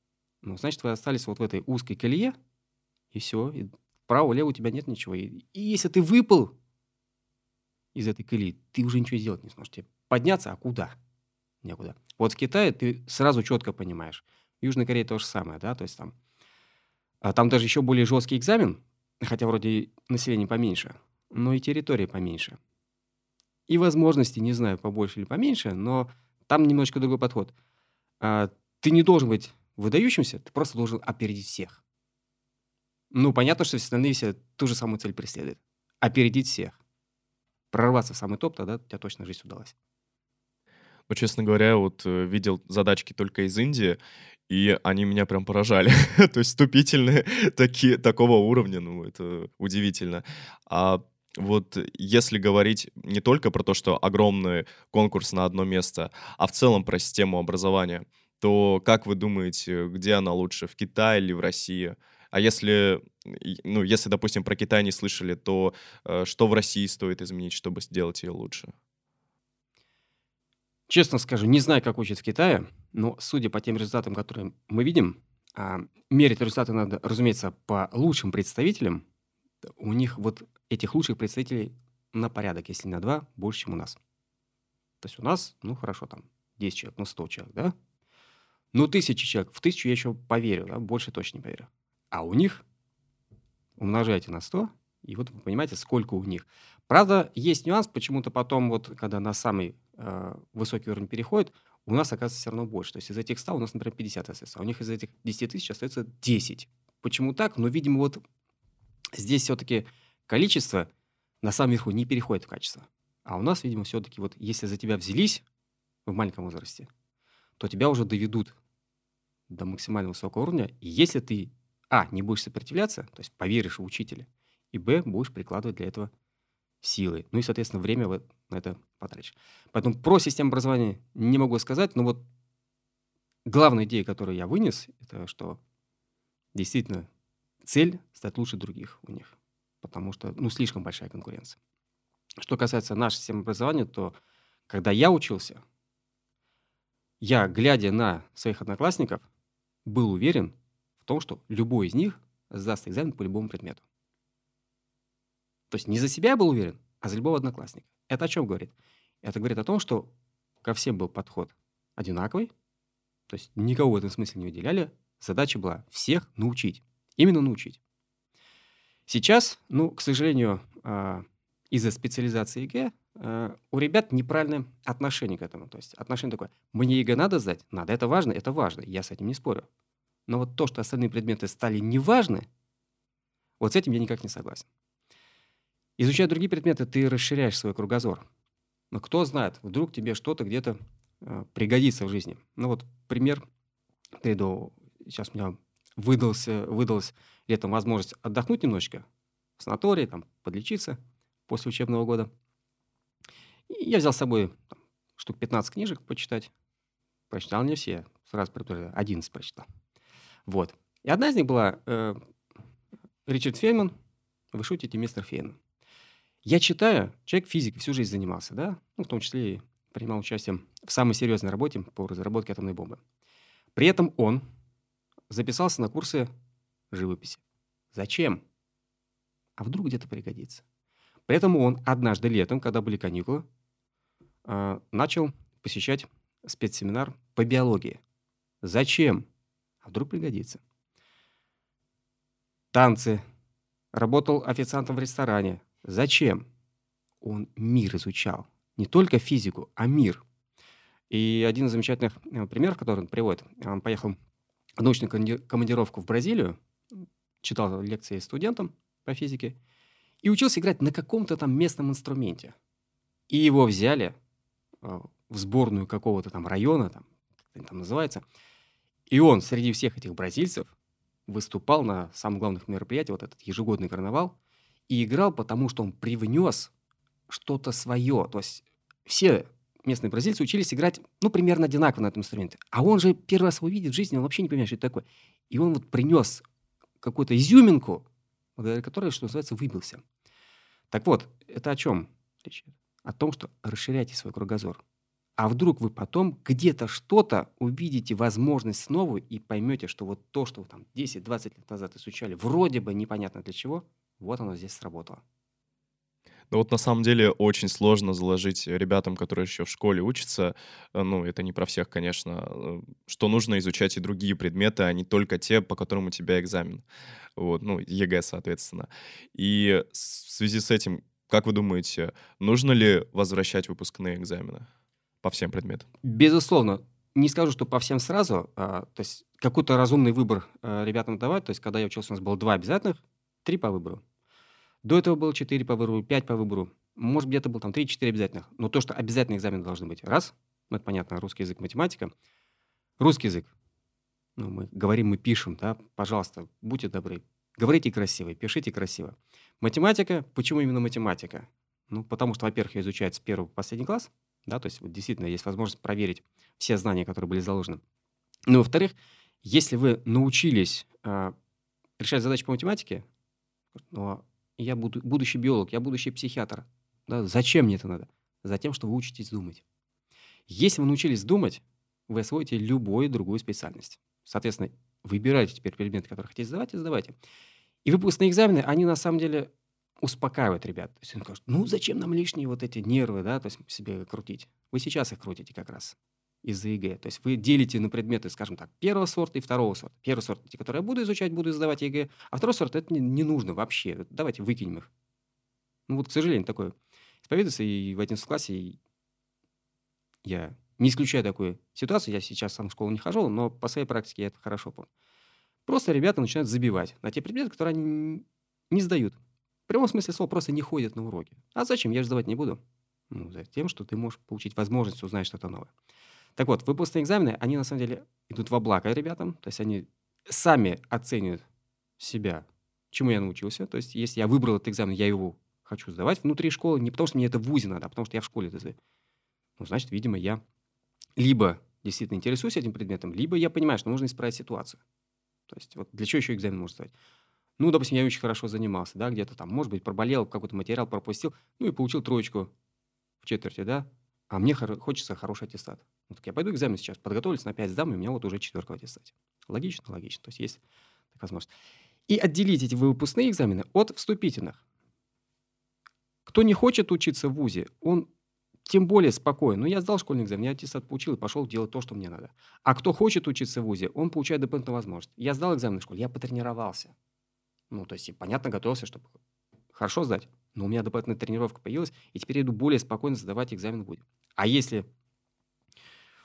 ну, значит, вы остались вот в этой узкой колее, и все, и вправо-лево у тебя нет ничего. И, и если ты выпал из этой колеи, ты уже ничего сделать не сможешь. Тебе подняться, а куда? Некуда. Вот в Китае ты сразу четко понимаешь. В Южной Корее то же самое, да, то есть там, а там даже еще более жесткий экзамен, хотя вроде население поменьше, но и территория поменьше. И возможности, не знаю, побольше или поменьше, но там немножко другой подход. А, ты не должен быть выдающимся, ты просто должен опередить всех. Ну, понятно, что все остальные все ту же самую цель преследуют. Опередить всех. Прорваться в самый топ, тогда у тебя точно жизнь удалась. Ну, честно говоря, вот э, видел задачки только из Индии, и они меня прям поражали. То есть вступительные такие, такого уровня, ну, это удивительно. А вот если говорить не только про то, что огромный конкурс на одно место, а в целом про систему образования, то как вы думаете, где она лучше, в Китае или в России? А если, ну, если, допустим, про Китай не слышали, то э, что в России стоит изменить, чтобы сделать ее лучше? Честно скажу, не знаю, как учат в Китае, но судя по тем результатам, которые мы видим, а, мерить результаты надо, разумеется, по лучшим представителям. У них вот этих лучших представителей на порядок, если на два, больше, чем у нас. То есть у нас, ну хорошо, там 10 человек, ну 100 человек, да? Ну, тысячи человек. В тысячу я еще поверю, да? больше точно не поверю. А у них умножайте на 100, и вот вы понимаете, сколько у них. Правда, есть нюанс, почему-то потом, вот, когда на самый э, высокий уровень переходит, у нас оказывается все равно больше. То есть из этих 100 у нас, например, 50 остается, а у них из этих 10 тысяч остается 10. Почему так? Ну, видимо, вот здесь все-таки количество на самом верху не переходит в качество. А у нас, видимо, все-таки вот если за тебя взялись в маленьком возрасте, то тебя уже доведут до максимально высокого уровня. И если ты, а, не будешь сопротивляться, то есть поверишь в учителя, и, б, будешь прикладывать для этого силы. Ну и, соответственно, время вы на это потратишь. Поэтому про систему образования не могу сказать, но вот главная идея, которую я вынес, это что действительно цель стать лучше других у них, потому что, ну, слишком большая конкуренция. Что касается нашей системы образования, то когда я учился, я, глядя на своих одноклассников, был уверен в том, что любой из них сдаст экзамен по любому предмету. То есть не за себя я был уверен, а за любого одноклассника. Это о чем говорит? Это говорит о том, что ко всем был подход одинаковый, То есть никого в этом смысле не выделяли. Задача была всех научить. Именно научить. Сейчас, ну, к сожалению, а, из-за специализации ЕГЭ а, у ребят неправильное отношение к этому. То есть отношение такое, мне ЕГЭ надо сдать? Надо, это важно, это важно, я с этим не спорю. Но вот то, что остальные предметы стали неважны, вот с этим я никак не согласен. Изучая другие предметы, ты расширяешь свой кругозор. Но кто знает, вдруг тебе что-то где-то э, пригодится в жизни. Ну вот пример приведу. Сейчас у меня выдался, выдалась летом возможность отдохнуть немножечко в санатории, там, подлечиться после учебного года. И я взял с собой там, штук 15 книжек почитать. Прочитал не все, сразу предупреждаю, 11 прочитал. Вот. И одна из них была э, Ричард Фейман «Вы шутите, мистер Фейман». Я читаю, человек физик, всю жизнь занимался, да, ну, в том числе и принимал участие в самой серьезной работе по разработке атомной бомбы. При этом он записался на курсы живописи. Зачем? А вдруг где-то пригодится. При этом он однажды летом, когда были каникулы, а, начал посещать спецсеминар по биологии. Зачем? А вдруг пригодится. Танцы. Работал официантом в ресторане. Зачем? Он мир изучал. Не только физику, а мир. И один из замечательных э, примеров, который он приводит, он поехал в научную командировку в Бразилию, читал лекции студентам по физике и учился играть на каком-то там местном инструменте. И его взяли э, в сборную какого-то там района, там, как это там называется, и он среди всех этих бразильцев выступал на самых главных мероприятиях, вот этот ежегодный карнавал, и играл, потому что он привнес что-то свое. То есть все местные бразильцы учились играть, ну, примерно одинаково на этом инструменте. А он же первый раз его видит в жизни, он вообще не понимает, что это такое. И он вот принес какую-то изюминку, благодаря которой, что называется, выбился. Так вот, это о чем? О том, что расширяйте свой кругозор. А вдруг вы потом где-то что-то увидите возможность снова и поймете, что вот то, что вы там 10-20 лет назад изучали, вроде бы непонятно для чего, вот оно здесь сработало. Ну вот на самом деле очень сложно заложить ребятам, которые еще в школе учатся, э, ну это не про всех, конечно, э, что нужно изучать и другие предметы, а не только те, по которым у тебя экзамен. Вот, ну, ЕГЭ, соответственно. И в связи с этим, как вы думаете, нужно ли возвращать выпускные экзамены? по всем предметам? Безусловно. Не скажу, что по всем сразу. А, то есть какой-то разумный выбор а, ребятам давать. То есть когда я учился, у нас было два обязательных, три по выбору. До этого было четыре по выбору, пять по выбору. Может, где-то был там три-четыре обязательных. Но то, что обязательные экзамены должны быть. Раз, ну это понятно, русский язык, математика. Русский язык. Ну, мы говорим, мы пишем, да, пожалуйста, будьте добры. Говорите красиво, пишите красиво. Математика. Почему именно математика? Ну, потому что, во-первых, ее изучают с первого по последний класс – да, то есть вот действительно есть возможность проверить все знания, которые были заложены. Ну, во-вторых, если вы научились э, решать задачи по математике, ну, я буду, будущий биолог, я будущий психиатр, да, зачем мне это надо? Затем, что вы учитесь думать. Если вы научились думать, вы освоите любую другую специальность. Соответственно, выбирайте теперь предметы, которые хотите сдавать, и сдавайте. И выпускные экзамены, они на самом деле успокаивает ребят. То есть он говорит, ну зачем нам лишние вот эти нервы, да, то есть себе крутить. Вы сейчас их крутите как раз из-за ЕГЭ. То есть вы делите на предметы, скажем так, первого сорта и второго сорта. Первый сорт, те, которые я буду изучать, буду сдавать ЕГЭ, а второй сорт, это не, не нужно вообще. Давайте выкинем их. Ну вот, к сожалению, такое исповедуется и в 11 классе я не исключаю такую ситуацию, я сейчас сам в школу не хожу, но по своей практике я это хорошо помню. Просто ребята начинают забивать на те предметы, которые они не сдают прямом смысле слова просто не ходят на уроки. А зачем? Я же сдавать не буду. Ну, за тем, что ты можешь получить возможность узнать что-то новое. Так вот, выпускные экзамены, они на самом деле идут во благо ребятам, то есть они сами оценивают себя, чему я научился. То есть если я выбрал этот экзамен, я его хочу сдавать внутри школы, не потому что мне это в ВУЗе надо, а потому что я в школе это сдаю. Ну, значит, видимо, я либо действительно интересуюсь этим предметом, либо я понимаю, что нужно исправить ситуацию. То есть вот для чего еще экзамен можно сдавать? Ну, допустим, я очень хорошо занимался, да, где-то там, может быть, проболел, какой-то материал пропустил, ну и получил троечку в четверти, да, а мне хор- хочется хороший аттестат. Ну, так я пойду экзамен сейчас, подготовлюсь на 5 сдам, и у меня вот уже четверка в аттестате. Логично? Логично. То есть есть такая возможность. И отделить эти выпускные экзамены от вступительных. Кто не хочет учиться в ВУЗе, он тем более спокойно. Ну, я сдал школьный экзамен, я аттестат получил и пошел делать то, что мне надо. А кто хочет учиться в ВУЗе, он получает дополнительную возможность. Я сдал экзамен в школе, я потренировался. Ну, то есть, понятно, готовился, чтобы хорошо сдать. Но у меня дополнительная тренировка появилась, и теперь я иду более спокойно сдавать экзамен в ВУЗе. А если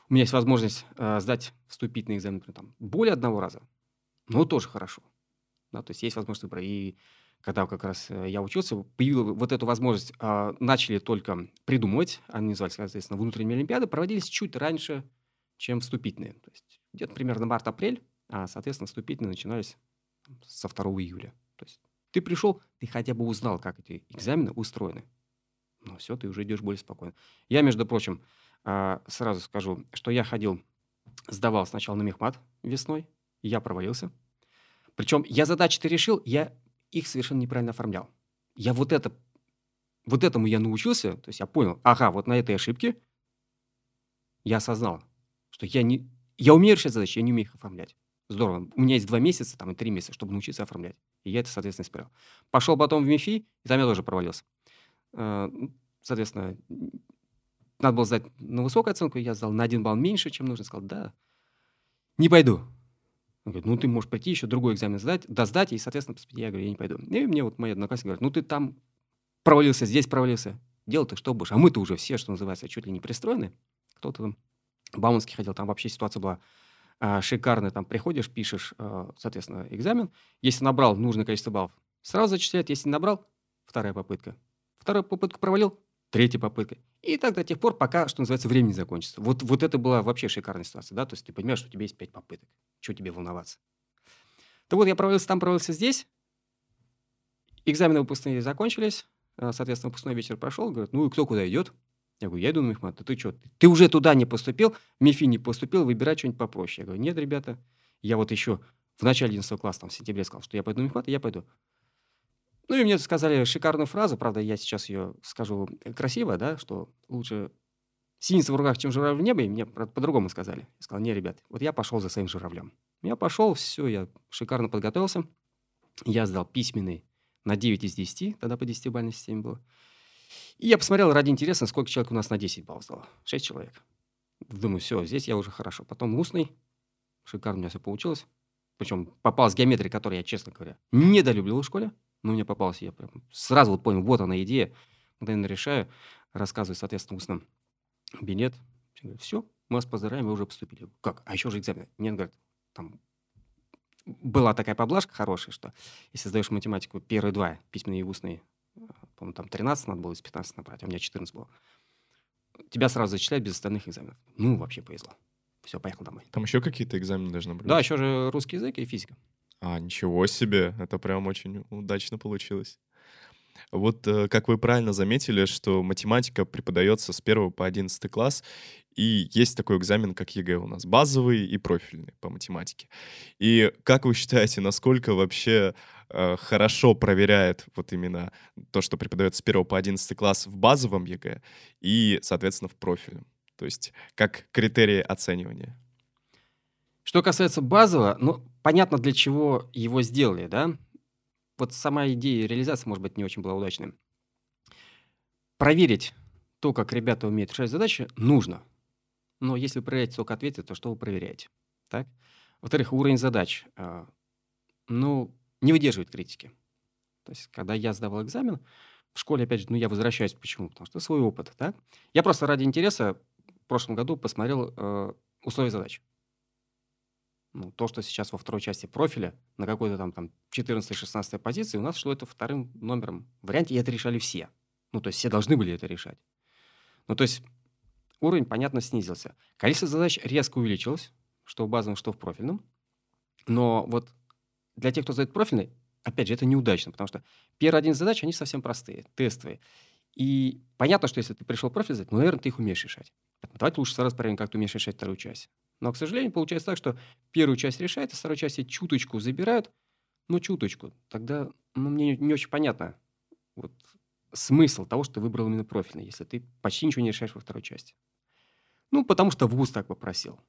у меня есть возможность э, сдать вступительный экзамен например, там, более одного раза, ну, тоже хорошо. Да, то есть есть возможность выбора. И когда как раз э, я учился, появилась вот эту возможность, э, начали только придумывать, они назывались, соответственно, внутренние олимпиады, проводились чуть раньше, чем вступительные. То есть где-то примерно март-апрель, а, соответственно, вступительные начинались со 2 июля. То есть ты пришел, ты хотя бы узнал, как эти экзамены устроены. Ну все, ты уже идешь более спокойно. Я, между прочим, сразу скажу, что я ходил, сдавал сначала на мехмат весной, я провалился. Причем я задачи-то решил, я их совершенно неправильно оформлял. Я вот это, вот этому я научился, то есть я понял, ага, вот на этой ошибке я осознал, что я не, я умею решать задачи, я не умею их оформлять. Здорово. У меня есть два месяца там, и три месяца, чтобы научиться оформлять. И я это, соответственно, исправил. Пошел потом в МИФИ, и там я тоже провалился. Э, соответственно, надо было сдать на высокую оценку, я сдал на один балл меньше, чем нужно. Сказал, да, не пойду. Он говорит, ну ты можешь пойти еще другой экзамен сдать, да сдать, и, соответственно. Я говорю, я не пойду. И мне вот мои одноклассники говорят, ну ты там провалился, здесь провалился. Дело ты что будешь? А мы-то уже все, что называется, чуть ли не пристроены. Кто-то там Бауманский ходил, там вообще ситуация была а, шикарная. Там приходишь, пишешь, а, соответственно, экзамен. Если набрал нужное количество баллов, сразу зачисляют. Если набрал, вторая попытка. Вторую попытку провалил, третья попытка. И так до тех пор, пока, что называется, время не закончится. Вот, вот это была вообще шикарная ситуация, да, то есть ты понимаешь, что у тебя есть пять попыток. Чего тебе волноваться? То вот я провалился там, провалился здесь. Экзамены выпускные закончились. А, соответственно, выпускной вечер прошел. Говорят, ну и кто куда идет? Я говорю, я иду на мехмат. А ты что? Ты уже туда не поступил, в МИФИ не поступил, выбирай что-нибудь попроще. Я говорю, нет, ребята, я вот еще в начале 11 класса, там, в сентябре сказал, что я пойду на мехмат, я пойду. Ну и мне сказали шикарную фразу, правда, я сейчас ее скажу красиво, да, что лучше синица в руках, чем журавль в небе, и мне по-другому сказали. Я сказал, не, ребят, вот я пошел за своим журавлем. Я пошел, все, я шикарно подготовился. Я сдал письменный на 9 из 10, тогда по 10-бальной системе было. И я посмотрел ради интереса, сколько человек у нас на 10 баллов сдало. 6 человек. Думаю, все, здесь я уже хорошо. Потом устный. Шикарно у меня все получилось. Причем попалась геометрия, которую я, честно говоря, недолюбливал в школе. Но мне попалась, я прям сразу вот понял, вот она идея. Мгновенно решаю, рассказываю, соответственно, устно билет. Все, мы вас поздравляем, вы уже поступили. Как? А еще же экзамен. Мне говорят, там была такая поблажка хорошая, что если сдаешь математику, первые два, письменные и устные, по-моему, там 13 надо было из 15 набрать, а у меня 14 было. Тебя сразу зачисляют без остальных экзаменов. Ну, вообще повезло. Все, поехал домой. Там еще какие-то экзамены должны быть? Да, еще же русский язык и физика. А, ничего себе, это прям очень удачно получилось. Вот э, как вы правильно заметили, что математика преподается с 1 по 11 класс, и есть такой экзамен, как ЕГЭ у нас, базовый и профильный по математике. И как вы считаете, насколько вообще э, хорошо проверяет вот именно то, что преподается с 1 по 11 класс в базовом ЕГЭ и, соответственно, в профильном? То есть как критерии оценивания? Что касается базового, ну, понятно, для чего его сделали, да? Вот сама идея реализации, может быть, не очень была удачной. Проверить то, как ребята умеют решать задачи, нужно. Но если вы проверяете только ответы, то что вы проверяете? Так? Во-вторых, уровень задач, э, ну, не выдерживает критики. То есть, когда я сдавал экзамен, в школе, опять же, ну, я возвращаюсь. Почему? Потому что свой опыт, так? Я просто ради интереса в прошлом году посмотрел э, условия задач ну, то, что сейчас во второй части профиля на какой-то там, там 14-16 позиции, у нас шло это вторым номером в варианте, и это решали все. Ну, то есть все должны были это решать. Ну, то есть уровень, понятно, снизился. Количество задач резко увеличилось, что в базовом, что в профильном. Но вот для тех, кто задает профильный, опять же, это неудачно, потому что первые один задач, они совсем простые, тестовые. И понятно, что если ты пришел профиль задать, ну, наверное, ты их умеешь решать. Давайте лучше сразу проверим, как ты умеешь решать вторую часть. Но, к сожалению, получается так, что первую часть решает, а вторую часть чуточку забирают, ну, чуточку. Тогда ну, мне не очень понятно вот, смысл того, что ты выбрал именно профильный, если ты почти ничего не решаешь во второй части. Ну, потому что ВУЗ так попросил.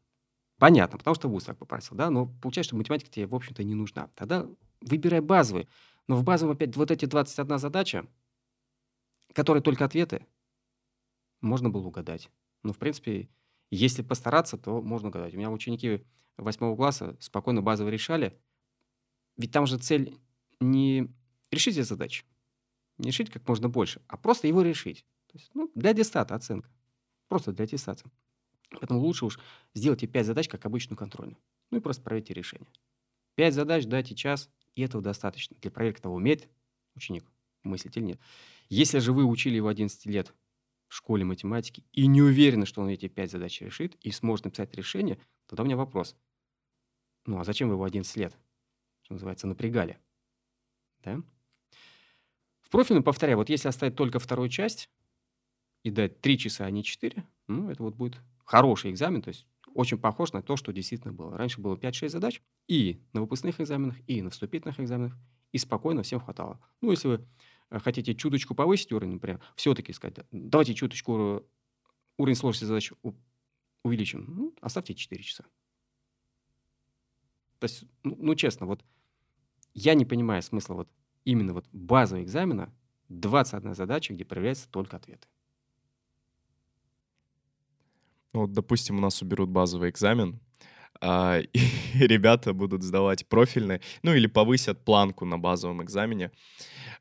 Понятно, потому что ВУЗ так попросил, да, но получается, что математика тебе, в общем-то, не нужна. Тогда выбирай базовый. Но в базовом опять вот эти 21 задача, которые только ответы, можно было угадать. Но, в принципе, если постараться, то можно угадать. У меня ученики восьмого класса спокойно базово решали. Ведь там же цель не решить эти задачи, не решить как можно больше, а просто его решить. То есть, ну, для дистата оценка. Просто для аттестации. Поэтому лучше уж сделайте 5 задач, как обычную контрольную. Ну и просто проверьте решение. 5 задач, дайте час, и этого достаточно для проверки того, умеет ученик мыслить или нет. Если же вы учили его 11 лет в школе математики и не уверены, что он эти 5 задач решит и сможет написать решение, тогда у меня вопрос. Ну а зачем вы его 11 лет, что называется, напрягали? Да? В профильном, повторяю, вот если оставить только вторую часть и дать 3 часа, а не 4, ну, это вот будет хороший экзамен, то есть очень похож на то, что действительно было. Раньше было 5-6 задач и на выпускных экзаменах, и на вступительных экзаменах, и спокойно всем хватало. Ну, если вы хотите чуточку повысить уровень, например, все-таки сказать, давайте чуточку уровень сложности задач увеличим, ну, оставьте 4 часа. То есть, ну, ну, честно, вот я не понимаю смысла вот именно вот базового экзамена 21 задача, где проверяются только ответы. Ну, вот, допустим, у нас уберут базовый экзамен, а, и ребята будут сдавать профильный, ну или повысят планку на базовом экзамене,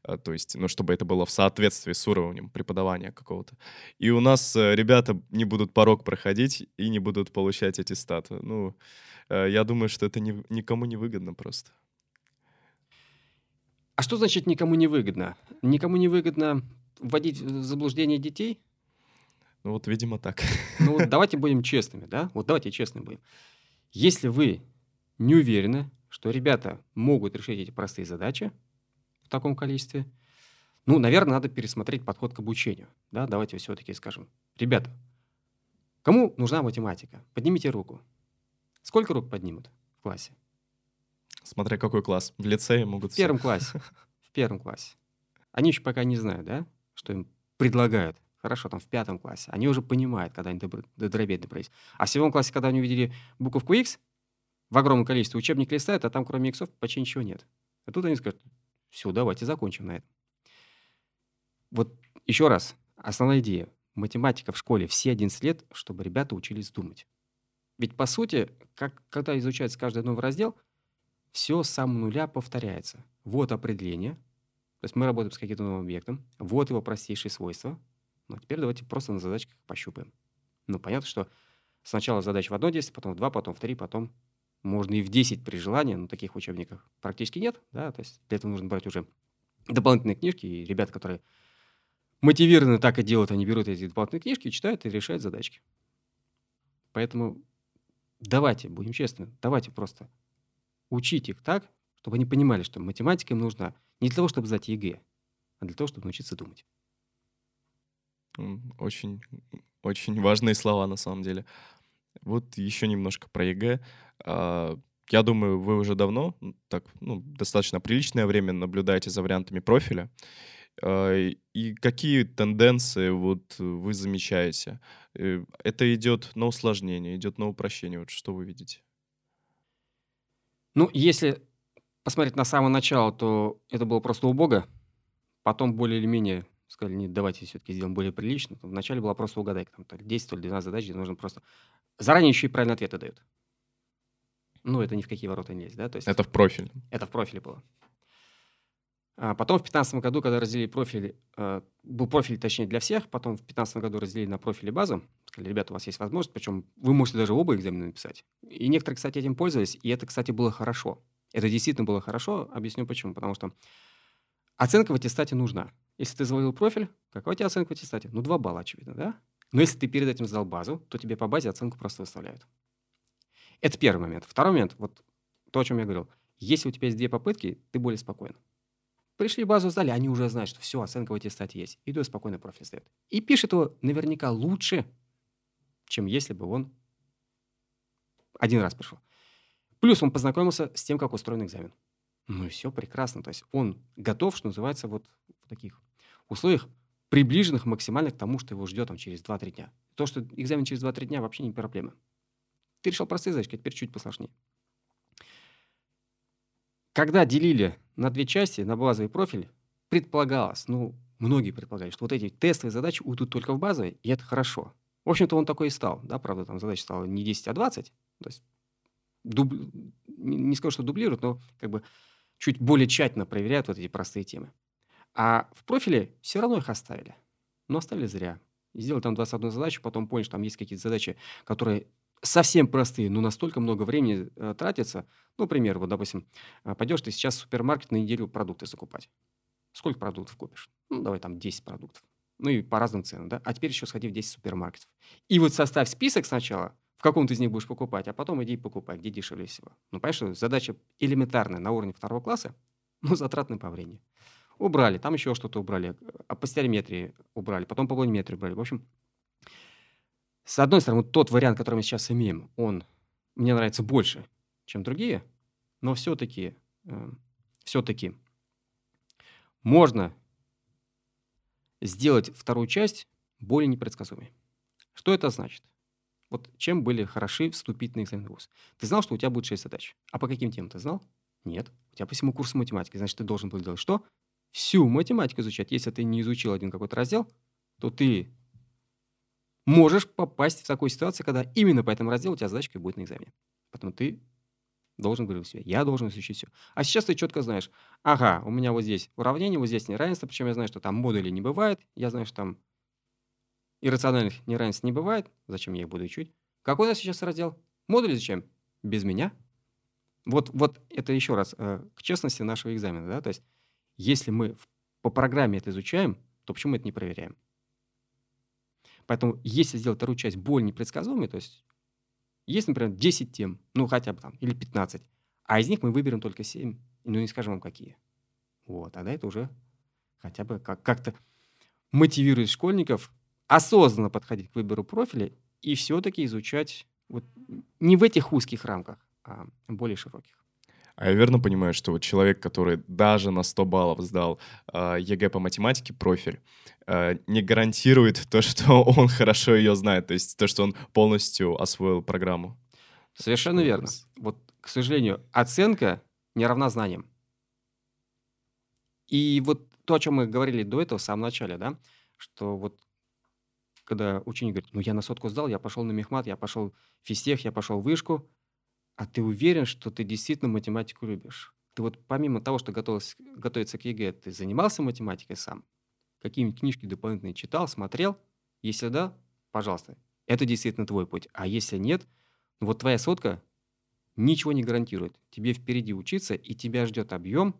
а, то есть, ну, чтобы это было в соответствии с уровнем преподавания какого-то. И у нас э, ребята не будут порог проходить и не будут получать эти статы. Ну, э, я думаю, что это ни, никому не выгодно просто. А что значит никому не выгодно? Никому не выгодно вводить в заблуждение детей? Ну вот, видимо, так. Ну вот давайте будем честными, да? Вот давайте честными будем. Если вы не уверены, что ребята могут решить эти простые задачи в таком количестве, ну, наверное, надо пересмотреть подход к обучению. Да? Давайте все-таки скажем. Ребята, кому нужна математика? Поднимите руку. Сколько рук поднимут в классе? Смотря какой класс. В лицее могут... В первом классе. В первом классе. Они еще пока не знают, да, что им предлагают хорошо, там в пятом классе, они уже понимают, когда они до, до дробей добрались. А в седьмом классе, когда они увидели буковку X, в огромном количестве учебник листают, а там кроме иксов почти ничего нет. А тут они скажут, все, давайте закончим на этом. Вот еще раз, основная идея. Математика в школе все 11 лет, чтобы ребята учились думать. Ведь, по сути, как, когда изучается каждый новый раздел, все с самого нуля повторяется. Вот определение, то есть мы работаем с каким-то новым объектом, вот его простейшие свойства, ну, а теперь давайте просто на задачках пощупаем. Ну, понятно, что сначала задача в одно действие, потом в два, потом в три, потом можно и в 10 при желании, но таких учебников практически нет, да, то есть для этого нужно брать уже дополнительные книжки, и ребята, которые мотивированы так и делают, они берут эти дополнительные книжки, читают и решают задачки. Поэтому давайте, будем честны, давайте просто учить их так, чтобы они понимали, что математика им нужна не для того, чтобы сдать ЕГЭ, а для того, чтобы научиться думать. Очень, очень важные слова на самом деле. Вот еще немножко про ЕГЭ. А, я думаю, вы уже давно, так, ну, достаточно приличное время наблюдаете за вариантами профиля. А, и какие тенденции вот вы замечаете? Э, это идет на усложнение, идет на упрощение. Вот что вы видите? Ну, если посмотреть на самое начало, то это было просто убого. Потом более или менее сказали, нет, давайте все-таки сделаем более прилично. Вначале была просто угадайка, там, то ли 10, то ли 12 задач, где нужно просто... Заранее еще и правильные ответы дают. Ну, это ни в какие ворота не лезть, да? То есть, это в профиль. Это в профиле было. А потом в 2015 году, когда разделили профили, э, был профиль, точнее, для всех, потом в 2015 году разделили на профили базу, сказали, ребята, у вас есть возможность, причем вы можете даже оба экзамена написать. И некоторые, кстати, этим пользовались, и это, кстати, было хорошо. Это действительно было хорошо, объясню почему. Потому что оценка в аттестате нужна. Если ты заводил профиль, какая у тебя оценка в аттестате? Ну, 2 балла, очевидно, да? Но если ты перед этим сдал базу, то тебе по базе оценку просто выставляют. Это первый момент. Второй момент, вот то, о чем я говорил. Если у тебя есть две попытки, ты более спокоен. Пришли базу, сдали, они уже знают, что все, оценка в аттестате есть. Иду спокойно профиль сдает. И пишет его наверняка лучше, чем если бы он один раз пришел. Плюс он познакомился с тем, как устроен экзамен. Ну и все прекрасно. То есть он готов, что называется, вот в таких условиях, приближенных максимально к тому, что его ждет там, через 2-3 дня. То, что экзамен через 2-3 дня, вообще не проблема. Ты решил простые задачки, а теперь чуть посложнее. Когда делили на две части, на базовый профиль, предполагалось, ну, многие предполагали, что вот эти тестовые задачи уйдут только в базовые, и это хорошо. В общем-то, он такой и стал, да, правда, там задача стала не 10, а 20, то есть дуб... не скажу, что дублируют, но как бы чуть более тщательно проверяют вот эти простые темы. А в профиле все равно их оставили. Но оставили зря. И сделали там 21 задачу, потом поняли, что там есть какие-то задачи, которые совсем простые, но настолько много времени э, тратится. Ну, например, вот, допустим, э, пойдешь ты сейчас в супермаркет на неделю продукты закупать. Сколько продуктов купишь? Ну, давай там 10 продуктов. Ну и по разным ценам, да? А теперь еще сходи в 10 супермаркетов. И вот составь список сначала, в каком ты из них будешь покупать, а потом иди покупай, где дешевле всего. Ну, понимаешь, что задача элементарная на уровне второго класса, но затратная по времени. Убрали, там еще что-то убрали, а по стереометрии убрали, потом по планиметрии убрали. В общем, с одной стороны, вот тот вариант, который мы сейчас имеем, он мне нравится больше, чем другие, но все-таки, э, все-таки можно сделать вторую часть более непредсказуемой. Что это значит? Вот чем были хороши вступительные экзамены в ВУЗ? Ты знал, что у тебя будет 6 задач. А по каким темам ты знал? Нет. У тебя по всему курсу математики. Значит, ты должен был делать что? Всю математику изучать. Если ты не изучил один какой-то раздел, то ты можешь попасть в такую ситуацию, когда именно по этому разделу у тебя задачка будет на экзамене. Поэтому ты должен говорить себе, я должен изучить все. А сейчас ты четко знаешь, ага, у меня вот здесь уравнение, вот здесь неравенство, причем я знаю, что там модулей не бывает, я знаю, что там иррациональных неравенств не бывает, зачем я их буду учить. Какой у нас сейчас раздел? Модули зачем? Без меня. Вот, вот это еще раз э, к честности нашего экзамена, да, то есть если мы по программе это изучаем, то почему мы это не проверяем? Поэтому если сделать вторую часть более непредсказуемой, то есть есть, например, 10 тем, ну хотя бы там, или 15, а из них мы выберем только 7, ну не скажем вам какие. Вот, тогда это уже хотя бы как- как-то мотивирует школьников осознанно подходить к выбору профиля и все-таки изучать вот не в этих узких рамках, а более широких. А я верно понимаю, что вот человек, который даже на 100 баллов сдал э, ЕГЭ по математике, профиль, э, не гарантирует то, что он хорошо ее знает, то есть то, что он полностью освоил программу. Совершенно Такой верно. Вот, к сожалению, оценка не равна знаниям. И вот то, о чем мы говорили до этого, в самом начале, да, что вот когда ученик говорит, ну я на сотку сдал, я пошел на мехмат, я пошел в физтех, я пошел в вышку, а ты уверен, что ты действительно математику любишь? Ты вот помимо того, что готовился, готовиться к ЕГЭ, ты занимался математикой сам? Какие-нибудь книжки дополнительные читал, смотрел? Если да, пожалуйста, это действительно твой путь. А если нет, ну вот твоя сотка ничего не гарантирует. Тебе впереди учиться, и тебя ждет объем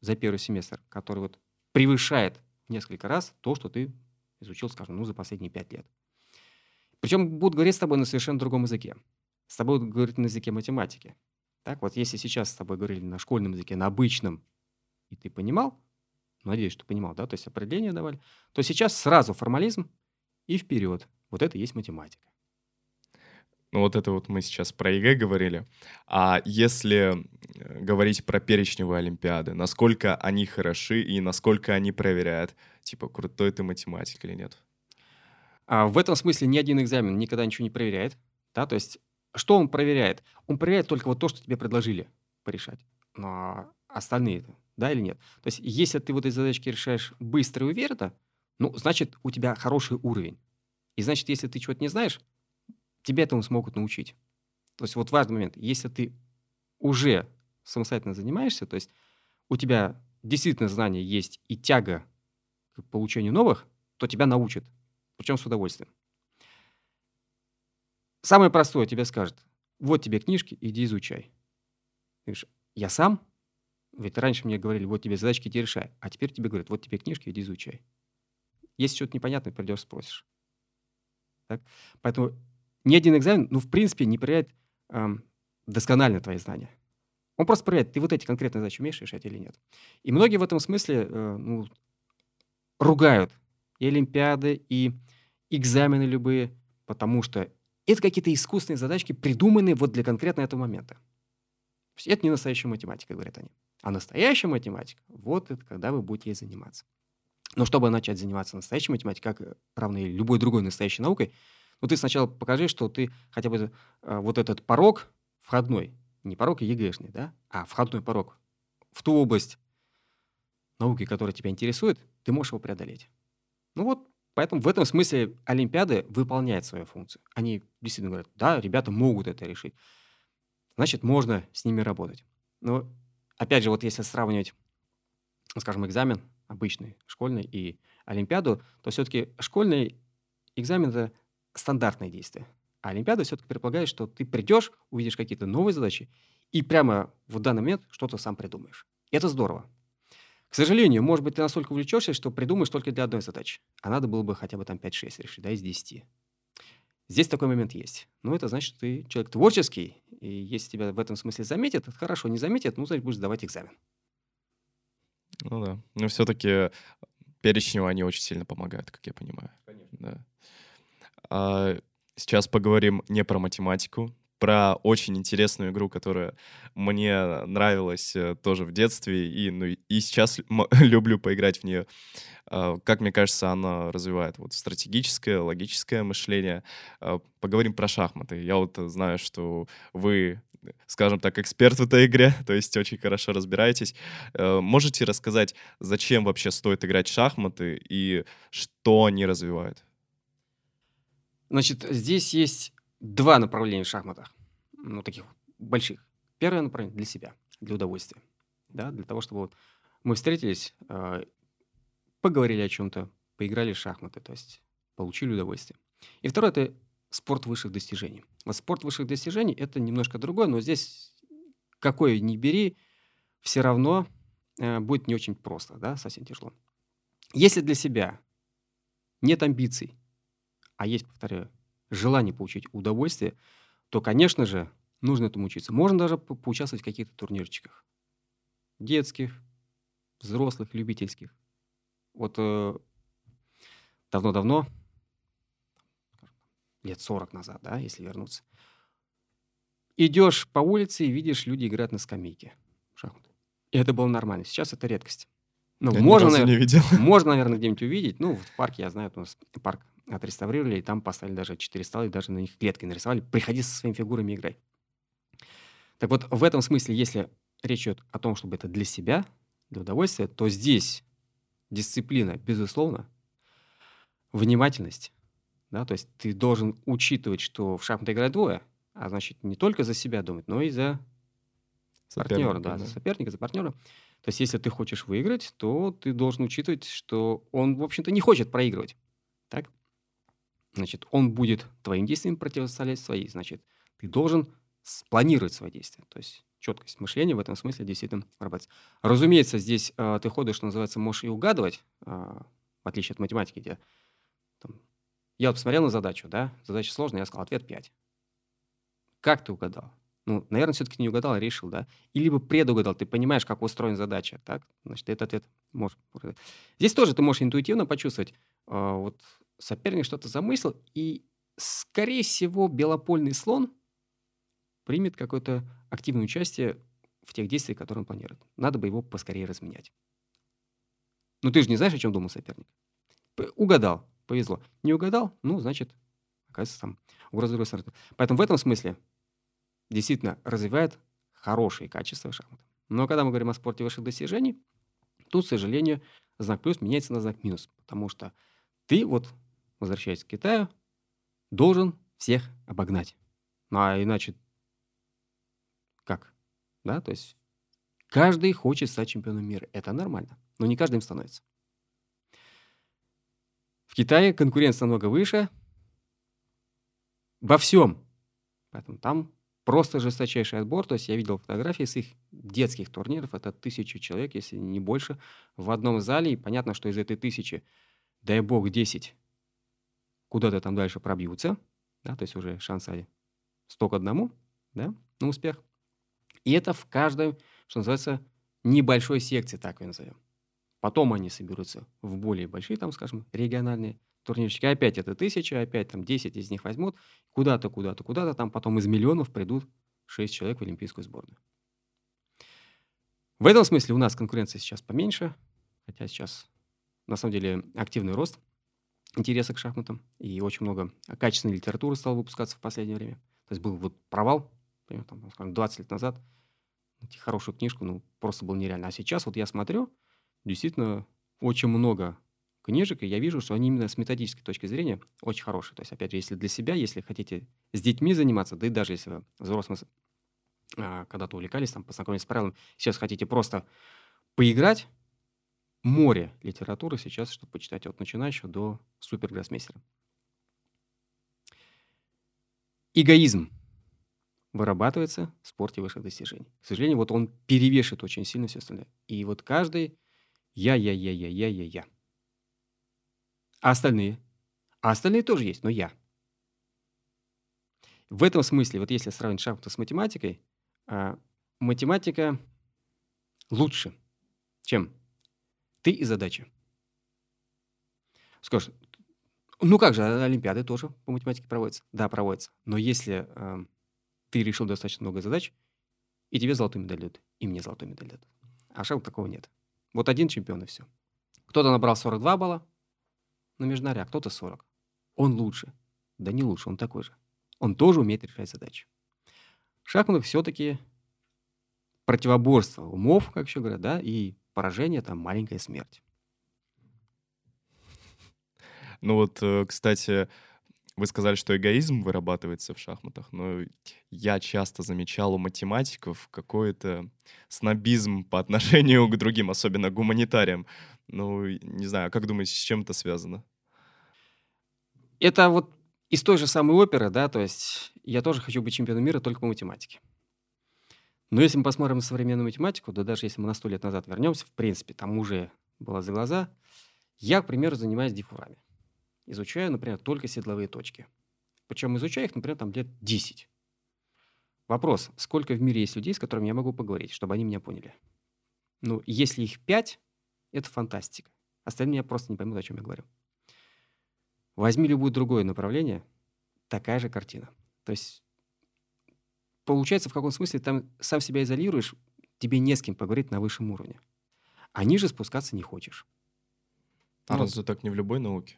за первый семестр, который вот превышает несколько раз то, что ты изучил, скажем, ну, за последние пять лет. Причем будут говорить с тобой на совершенно другом языке. С тобой будут говорить на языке математики. Так вот, если сейчас с тобой говорили на школьном языке, на обычном, и ты понимал, надеюсь, что понимал, да, то есть определение давали, то сейчас сразу формализм и вперед. Вот это и есть математика. Ну вот это вот мы сейчас про ЕГЭ говорили. А если э, говорить про перечневые олимпиады, насколько они хороши и насколько они проверяют, типа, крутой ты математик или нет? А в этом смысле ни один экзамен никогда ничего не проверяет. Да? То есть что он проверяет? Он проверяет только вот то, что тебе предложили порешать. Но остальные, да или нет? То есть если ты вот эти задачки решаешь быстро и уверенно, ну, значит, у тебя хороший уровень. И значит, если ты чего-то не знаешь, тебя этому смогут научить. То есть вот важный момент. Если ты уже самостоятельно занимаешься, то есть у тебя действительно знания есть и тяга к получению новых, то тебя научат. Причем с удовольствием. Самое простое тебе скажет, вот тебе книжки, иди изучай. Ты говоришь, я сам? Ведь раньше мне говорили, вот тебе задачки, иди решай. А теперь тебе говорят, вот тебе книжки, иди изучай. Если что-то непонятное, придешь, спросишь. Так? Поэтому ни один экзамен, ну, в принципе, не проверяет эм, досконально твои знания. Он просто проверяет, ты вот эти конкретные задачи умеешь решать или нет. И многие в этом смысле э, ну, ругают и олимпиады, и экзамены любые, потому что это какие-то искусственные задачки, придуманные вот для конкретно этого момента. Это не настоящая математика, говорят они. А настоящая математика, вот это когда вы будете ей заниматься. Но чтобы начать заниматься настоящей математикой, как равной любой другой настоящей наукой, ну ты сначала покажи, что ты хотя бы э, вот этот порог входной, не порог ЕГЭшный, да, а входной порог в ту область науки, который тебя интересует, ты можешь его преодолеть. Ну вот, поэтому в этом смысле Олимпиады выполняют свою функцию. Они действительно говорят, да, ребята могут это решить. Значит, можно с ними работать. Но, опять же, вот если сравнивать, скажем, экзамен обычный, школьный и Олимпиаду, то все-таки школьный экзамен – это стандартное действие. А Олимпиада все-таки предполагает, что ты придешь, увидишь какие-то новые задачи и прямо в данный момент что-то сам придумаешь. Это здорово. К сожалению, может быть, ты настолько увлечешься, что придумаешь только для одной задачи. А надо было бы хотя бы там 5-6 решить, да, из 10. Здесь такой момент есть. Но это значит, что ты человек творческий, и если тебя в этом смысле заметят, это хорошо, не заметят, ну, значит, будешь сдавать экзамен. Ну да. Но все-таки перечню они очень сильно помогают, как я понимаю. Конечно. Да. А, сейчас поговорим не про математику, про очень интересную игру, которая мне нравилась э, тоже в детстве, и, ну, и сейчас люблю поиграть в нее. А, как мне кажется, она развивает вот стратегическое, логическое мышление. А, поговорим про шахматы. Я вот знаю, что вы, скажем так, эксперт в этой игре, то есть очень хорошо разбираетесь. Э, можете рассказать, зачем вообще стоит играть в шахматы и что они развивают? Значит, здесь есть два направления в шахматах, ну, таких больших. Первое направление для себя, для удовольствия, да, для того, чтобы вот мы встретились, э, поговорили о чем-то, поиграли в шахматы, то есть получили удовольствие. И второе – это спорт высших достижений. Вот спорт высших достижений – это немножко другое, но здесь какой ни бери, все равно э, будет не очень просто, да, совсем тяжело. Если для себя нет амбиций, а есть, повторяю, желание получить удовольствие, то, конечно же, нужно этому учиться. Можно даже по поучаствовать в каких-то турнирчиках. Детских, взрослых, любительских. Вот э, давно-давно, лет 40 назад, да, если вернуться, идешь по улице и видишь, люди играют на скамейке шахматы. И это было нормально. Сейчас это редкость. Ну, Я можно, наверное, не видел. можно, наверное, где-нибудь увидеть. Ну, в парке, я знаю, у нас парк отреставрировали, и там поставили даже четыре стола, и даже на них клеткой нарисовали. Приходи со своими фигурами играй. Так вот, в этом смысле, если речь идет о том, чтобы это для себя, для удовольствия, то здесь дисциплина, безусловно, внимательность. Да, то есть ты должен учитывать, что в шахматы играют двое, а значит, не только за себя думать, но и за партнера, Соперника, да, за соперника, за партнера. То есть, если ты хочешь выиграть, то ты должен учитывать, что он, в общем-то, не хочет проигрывать. Так? Значит, он будет твоим действиям противостоять свои. Значит, ты должен спланировать свои действия. То есть, четкость мышления в этом смысле действительно вырабатывается. Разумеется, здесь э, ты ходишь, что называется, можешь и угадывать, э, в отличие от математики, где там, я посмотрел на задачу, да, задача сложная, я сказал, ответ 5. Как ты угадал? Ну, наверное, все-таки не угадал, а решил, да? И либо предугадал, ты понимаешь, как устроена задача, так? Значит, этот ответ можешь... Здесь тоже ты можешь интуитивно почувствовать, э, вот соперник что-то замыслил, и, скорее всего, белопольный слон примет какое-то активное участие в тех действиях, которые он планирует. Надо бы его поскорее разменять. Ну, ты же не знаешь, о чем думал соперник. Угадал, повезло. Не угадал, ну, значит, оказывается, там угроза другой. Поэтому в этом смысле действительно развивает хорошие качества шахматы. Но когда мы говорим о спорте высших достижений, тут, к сожалению, знак плюс меняется на знак минус, потому что ты вот, возвращаясь к Китаю, должен всех обогнать. Ну, а иначе как? Да, то есть каждый хочет стать чемпионом мира. Это нормально, но не каждый им становится. В Китае конкуренция намного выше во всем. Поэтому там просто жесточайший отбор. То есть я видел фотографии с их детских турниров. Это тысяча человек, если не больше, в одном зале. И понятно, что из этой тысячи, дай бог, 10 куда-то там дальше пробьются. Да, то есть уже шансы 100 к одному да, на успех. И это в каждой, что называется, небольшой секции, так ее назовем. Потом они соберутся в более большие, там, скажем, региональные турнирчики. Опять это тысяча, опять там 10 из них возьмут. Куда-то, куда-то, куда-то. Там потом из миллионов придут 6 человек в олимпийскую сборную. В этом смысле у нас конкуренция сейчас поменьше. Хотя сейчас, на самом деле, активный рост интереса к шахматам. И очень много качественной литературы стало выпускаться в последнее время. То есть был вот провал, примерно, там, скажем, 20 лет назад. Найти хорошую книжку, ну, просто было нереально. А сейчас вот я смотрю, действительно очень много книжек, и я вижу, что они именно с методической точки зрения очень хорошие. То есть, опять же, если для себя, если хотите с детьми заниматься, да и даже если вы взрослым а, когда-то увлекались, там, познакомились с правилами, сейчас хотите просто поиграть, море литературы сейчас, чтобы почитать от начинающего до супергроссмейстера. Эгоизм вырабатывается в спорте высших достижений. К сожалению, вот он перевешивает очень сильно все остальное. И вот каждый я, я, я, я, я, я, я. А остальные? А остальные тоже есть, но я. В этом смысле, вот если сравнить шахматы с математикой, а, математика лучше, чем ты и задача. Скажешь, ну как же, а Олимпиады тоже по математике проводятся? Да, проводятся. Но если э, ты решил достаточно много задач, и тебе золотую медаль дадут, и мне золотую медаль дадут. А в такого нет. Вот один чемпион и все. Кто-то набрал 42 балла на межнаре, а кто-то 40. Он лучше. Да не лучше, он такой же. Он тоже умеет решать задачи. В шахматах все-таки противоборство умов, как еще говорят, да, и поражение – это маленькая смерть. Ну вот, э, кстати, вы сказали, что эгоизм вырабатывается в шахматах, но я часто замечал у математиков какой-то снобизм по отношению к другим, особенно гуманитариям. Ну, не знаю, как думаете, с чем это связано? Это вот из той же самой оперы, да, то есть я тоже хочу быть чемпионом мира только по математике. Но если мы посмотрим на современную математику, да даже если мы на сто лет назад вернемся, в принципе, там уже было за глаза, я, к примеру, занимаюсь дифурами изучаю, например, только седловые точки. Причем изучаю их, например, там лет 10. Вопрос, сколько в мире есть людей, с которыми я могу поговорить, чтобы они меня поняли? Ну, если их 5, это фантастика. Остальные меня просто не поймут, о чем я говорю. Возьми любое другое направление, такая же картина. То есть получается, в каком смысле там сам себя изолируешь, тебе не с кем поговорить на высшем уровне. А ниже спускаться не хочешь. А ну, разве так не в любой науке?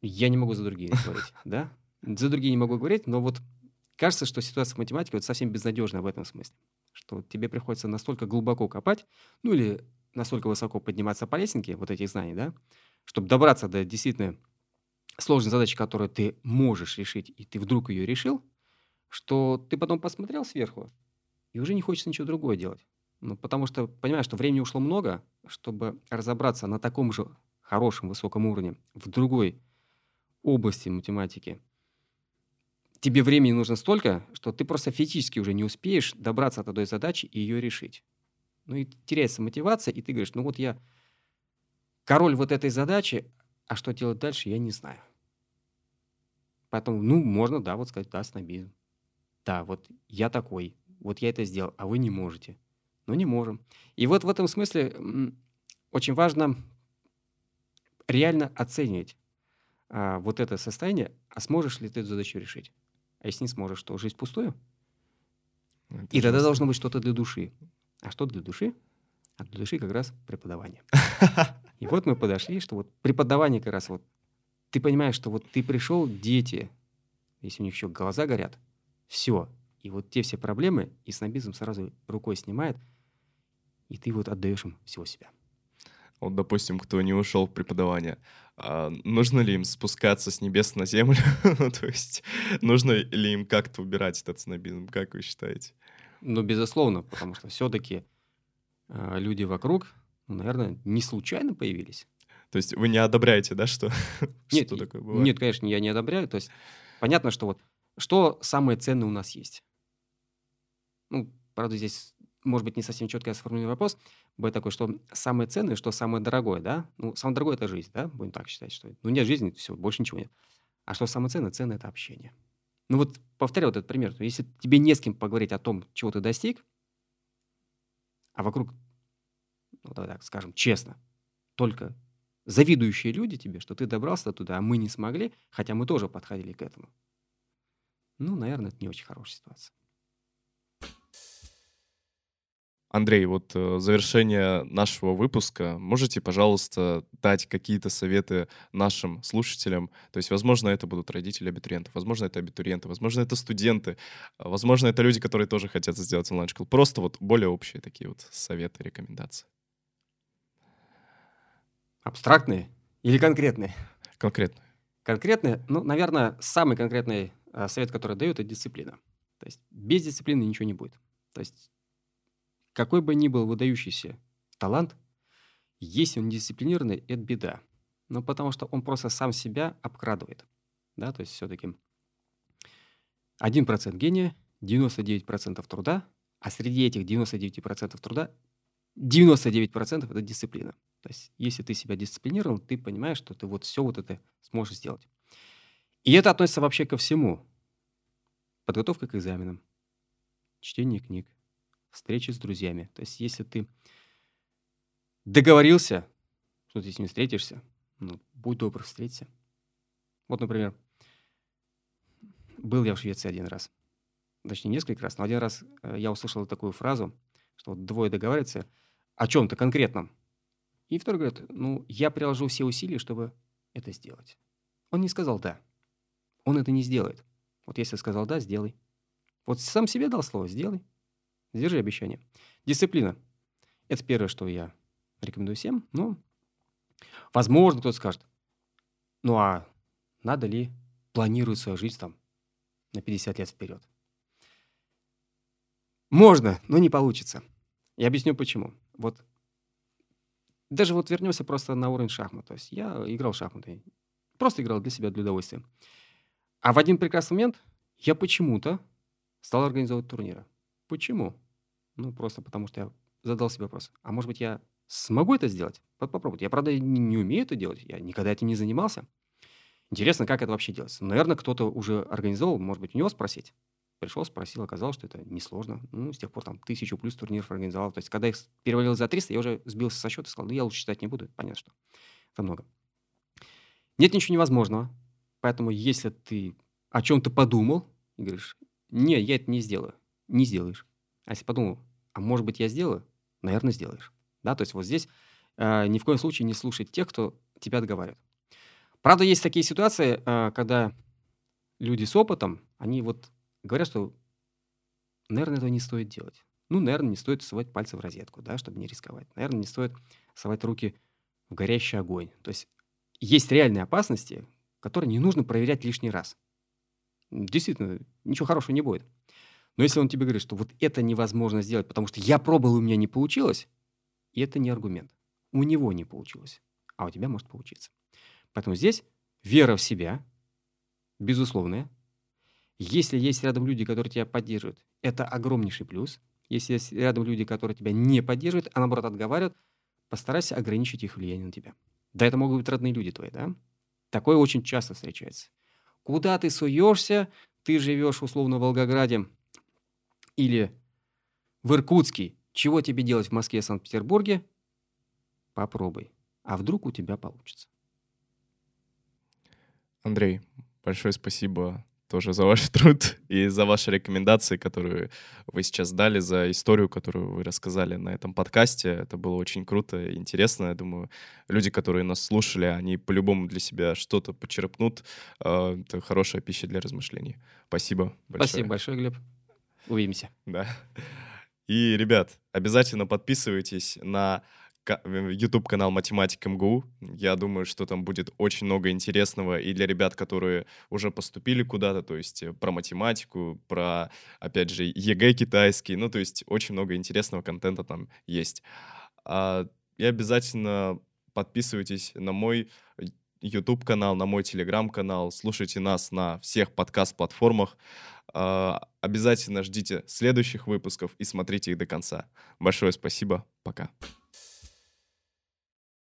Я не могу за другие говорить, да? За другие не могу говорить, но вот кажется, что ситуация в математике вот совсем безнадежная в этом смысле. Что тебе приходится настолько глубоко копать, ну или настолько высоко подниматься по лесенке вот этих знаний, да, чтобы добраться до действительно сложной задачи, которую ты можешь решить, и ты вдруг ее решил, что ты потом посмотрел сверху, и уже не хочется ничего другое делать. Ну, потому что понимаешь, что времени ушло много, чтобы разобраться на таком же хорошем, высоком уровне в другой области математики, тебе времени нужно столько, что ты просто физически уже не успеешь добраться до той задачи и ее решить. Ну и теряется мотивация, и ты говоришь, ну вот я король вот этой задачи, а что делать дальше, я не знаю. Поэтому, ну, можно, да, вот сказать, да, снобизм. Да, вот я такой, вот я это сделал, а вы не можете. Ну, не можем. И вот в этом смысле очень важно реально оценивать а, вот это состояние, а сможешь ли ты эту задачу решить? А если не сможешь, то жизнь пустую? Это и тогда должно быть что-то для души. А что для души? А для души как раз преподавание. И вот мы подошли, что вот преподавание как раз вот ты понимаешь, что вот ты пришел, дети, если у них еще глаза горят, все. И вот те все проблемы, и снобизм сразу рукой снимает, и ты вот отдаешь им всего себя вот, допустим, кто не ушел в преподавание, а нужно ли им спускаться с небес на землю? Ну, то есть нужно ли им как-то убирать этот снобизм? Как вы считаете? Ну, безусловно, потому что все-таки э, а, люди вокруг, ну, наверное, не случайно появились. То есть вы не одобряете, да, что, нет, что такое бывает? Нет, конечно, я не одобряю. То есть понятно, что вот что самое ценное у нас есть. Ну, правда, здесь может быть, не совсем четко я сформулирую вопрос, будет такой, что самое ценное, что самое дорогое, да? Ну, самое дорогое – это жизнь, да? Будем так считать, что ну, нет жизни, все, больше ничего нет. А что самое ценное? Ценное – это общение. Ну вот повторяю вот этот пример. Если тебе не с кем поговорить о том, чего ты достиг, а вокруг, ну давай так скажем, честно, только завидующие люди тебе, что ты добрался туда, а мы не смогли, хотя мы тоже подходили к этому. Ну, наверное, это не очень хорошая ситуация. Андрей, вот э, завершение нашего выпуска. Можете, пожалуйста, дать какие-то советы нашим слушателям? То есть, возможно, это будут родители абитуриентов, возможно, это абитуриенты, возможно, это студенты, а, возможно, это люди, которые тоже хотят сделать онлайн-школу. Просто вот более общие такие вот советы, рекомендации. Абстрактные или конкретные? Конкретно. Конкретные, ну, наверное, самый конкретный совет, который дают, это дисциплина. То есть без дисциплины ничего не будет. То есть какой бы ни был выдающийся талант, если он дисциплинированный, это беда. Ну, потому что он просто сам себя обкрадывает. Да, то есть все-таки 1% гения, 99% труда, а среди этих 99% труда 99% это дисциплина. То есть, если ты себя дисциплинировал, ты понимаешь, что ты вот все вот это сможешь сделать. И это относится вообще ко всему. Подготовка к экзаменам, чтение книг, встречи с друзьями. То есть, если ты договорился, что ты с ним встретишься, ну, будь добр, встреться. Вот, например, был я в Швеции один раз. Точнее, несколько раз, но один раз э, я услышал такую фразу, что вот двое договариваются о чем-то конкретном. И второй говорит, ну, я приложу все усилия, чтобы это сделать. Он не сказал «да». Он это не сделает. Вот если сказал «да», сделай. Вот сам себе дал слово «сделай». Сдержи обещание. Дисциплина. Это первое, что я рекомендую всем. Но, возможно, кто-то скажет, ну а надо ли планировать свою жизнь там на 50 лет вперед? Можно, но не получится. Я объясню почему. Вот даже вот вернемся просто на уровень шахмат. То есть я играл в шахматы. Просто играл для себя, для удовольствия. А в один прекрасный момент я почему-то стал организовывать турниры. Почему? Ну, просто потому что я задал себе вопрос. А может быть, я смогу это сделать? Попробовать. Я, правда, не, умею это делать. Я никогда этим не занимался. Интересно, как это вообще делается. Наверное, кто-то уже организовал, может быть, у него спросить. Пришел, спросил, оказалось, что это несложно. Ну, с тех пор там тысячу плюс турниров организовал. То есть, когда их перевалил за 300, я уже сбился со счета и сказал, ну, я лучше читать не буду. Понятно, что это много. Нет ничего невозможного. Поэтому, если ты о чем-то подумал и говоришь, не, я это не сделаю, не сделаешь. А если подумал, а может быть, я сделаю, наверное, сделаешь. Да, то есть вот здесь э, ни в коем случае не слушать тех, кто тебя отговаривает. Правда, есть такие ситуации, э, когда люди с опытом, они вот говорят, что, наверное, этого не стоит делать. Ну, наверное, не стоит совать пальцы в розетку, да, чтобы не рисковать. Наверное, не стоит совать руки в горящий огонь. То есть есть реальные опасности, которые не нужно проверять лишний раз. Действительно, ничего хорошего не будет. Но если он тебе говорит, что вот это невозможно сделать, потому что я пробовал, у меня не получилось, и это не аргумент. У него не получилось, а у тебя может получиться. Поэтому здесь вера в себя, безусловная. Если есть рядом люди, которые тебя поддерживают, это огромнейший плюс. Если есть рядом люди, которые тебя не поддерживают, а наоборот отговаривают, постарайся ограничить их влияние на тебя. Да, это могут быть родные люди твои, да? Такое очень часто встречается. Куда ты суешься, ты живешь условно в Волгограде или в Иркутске, чего тебе делать в Москве и Санкт-Петербурге? Попробуй. А вдруг у тебя получится? Андрей, большое спасибо тоже за ваш труд и за ваши рекомендации, которые вы сейчас дали, за историю, которую вы рассказали на этом подкасте. Это было очень круто и интересно. Я думаю, люди, которые нас слушали, они по-любому для себя что-то почерпнут. А, это хорошая пища для размышлений. Спасибо большое. Спасибо большое, Глеб. Увидимся. Да. И, ребят, обязательно подписывайтесь на YouTube канал Математик МГУ. Я думаю, что там будет очень много интересного и для ребят, которые уже поступили куда-то, то есть э, про математику, про, опять же, ЕГЭ китайский, ну, то есть очень много интересного контента там есть. А, и обязательно подписывайтесь на мой YouTube канал, на мой Telegram канал, слушайте нас на всех подкаст-платформах. А, обязательно ждите следующих выпусков и смотрите их до конца. Большое спасибо. Пока.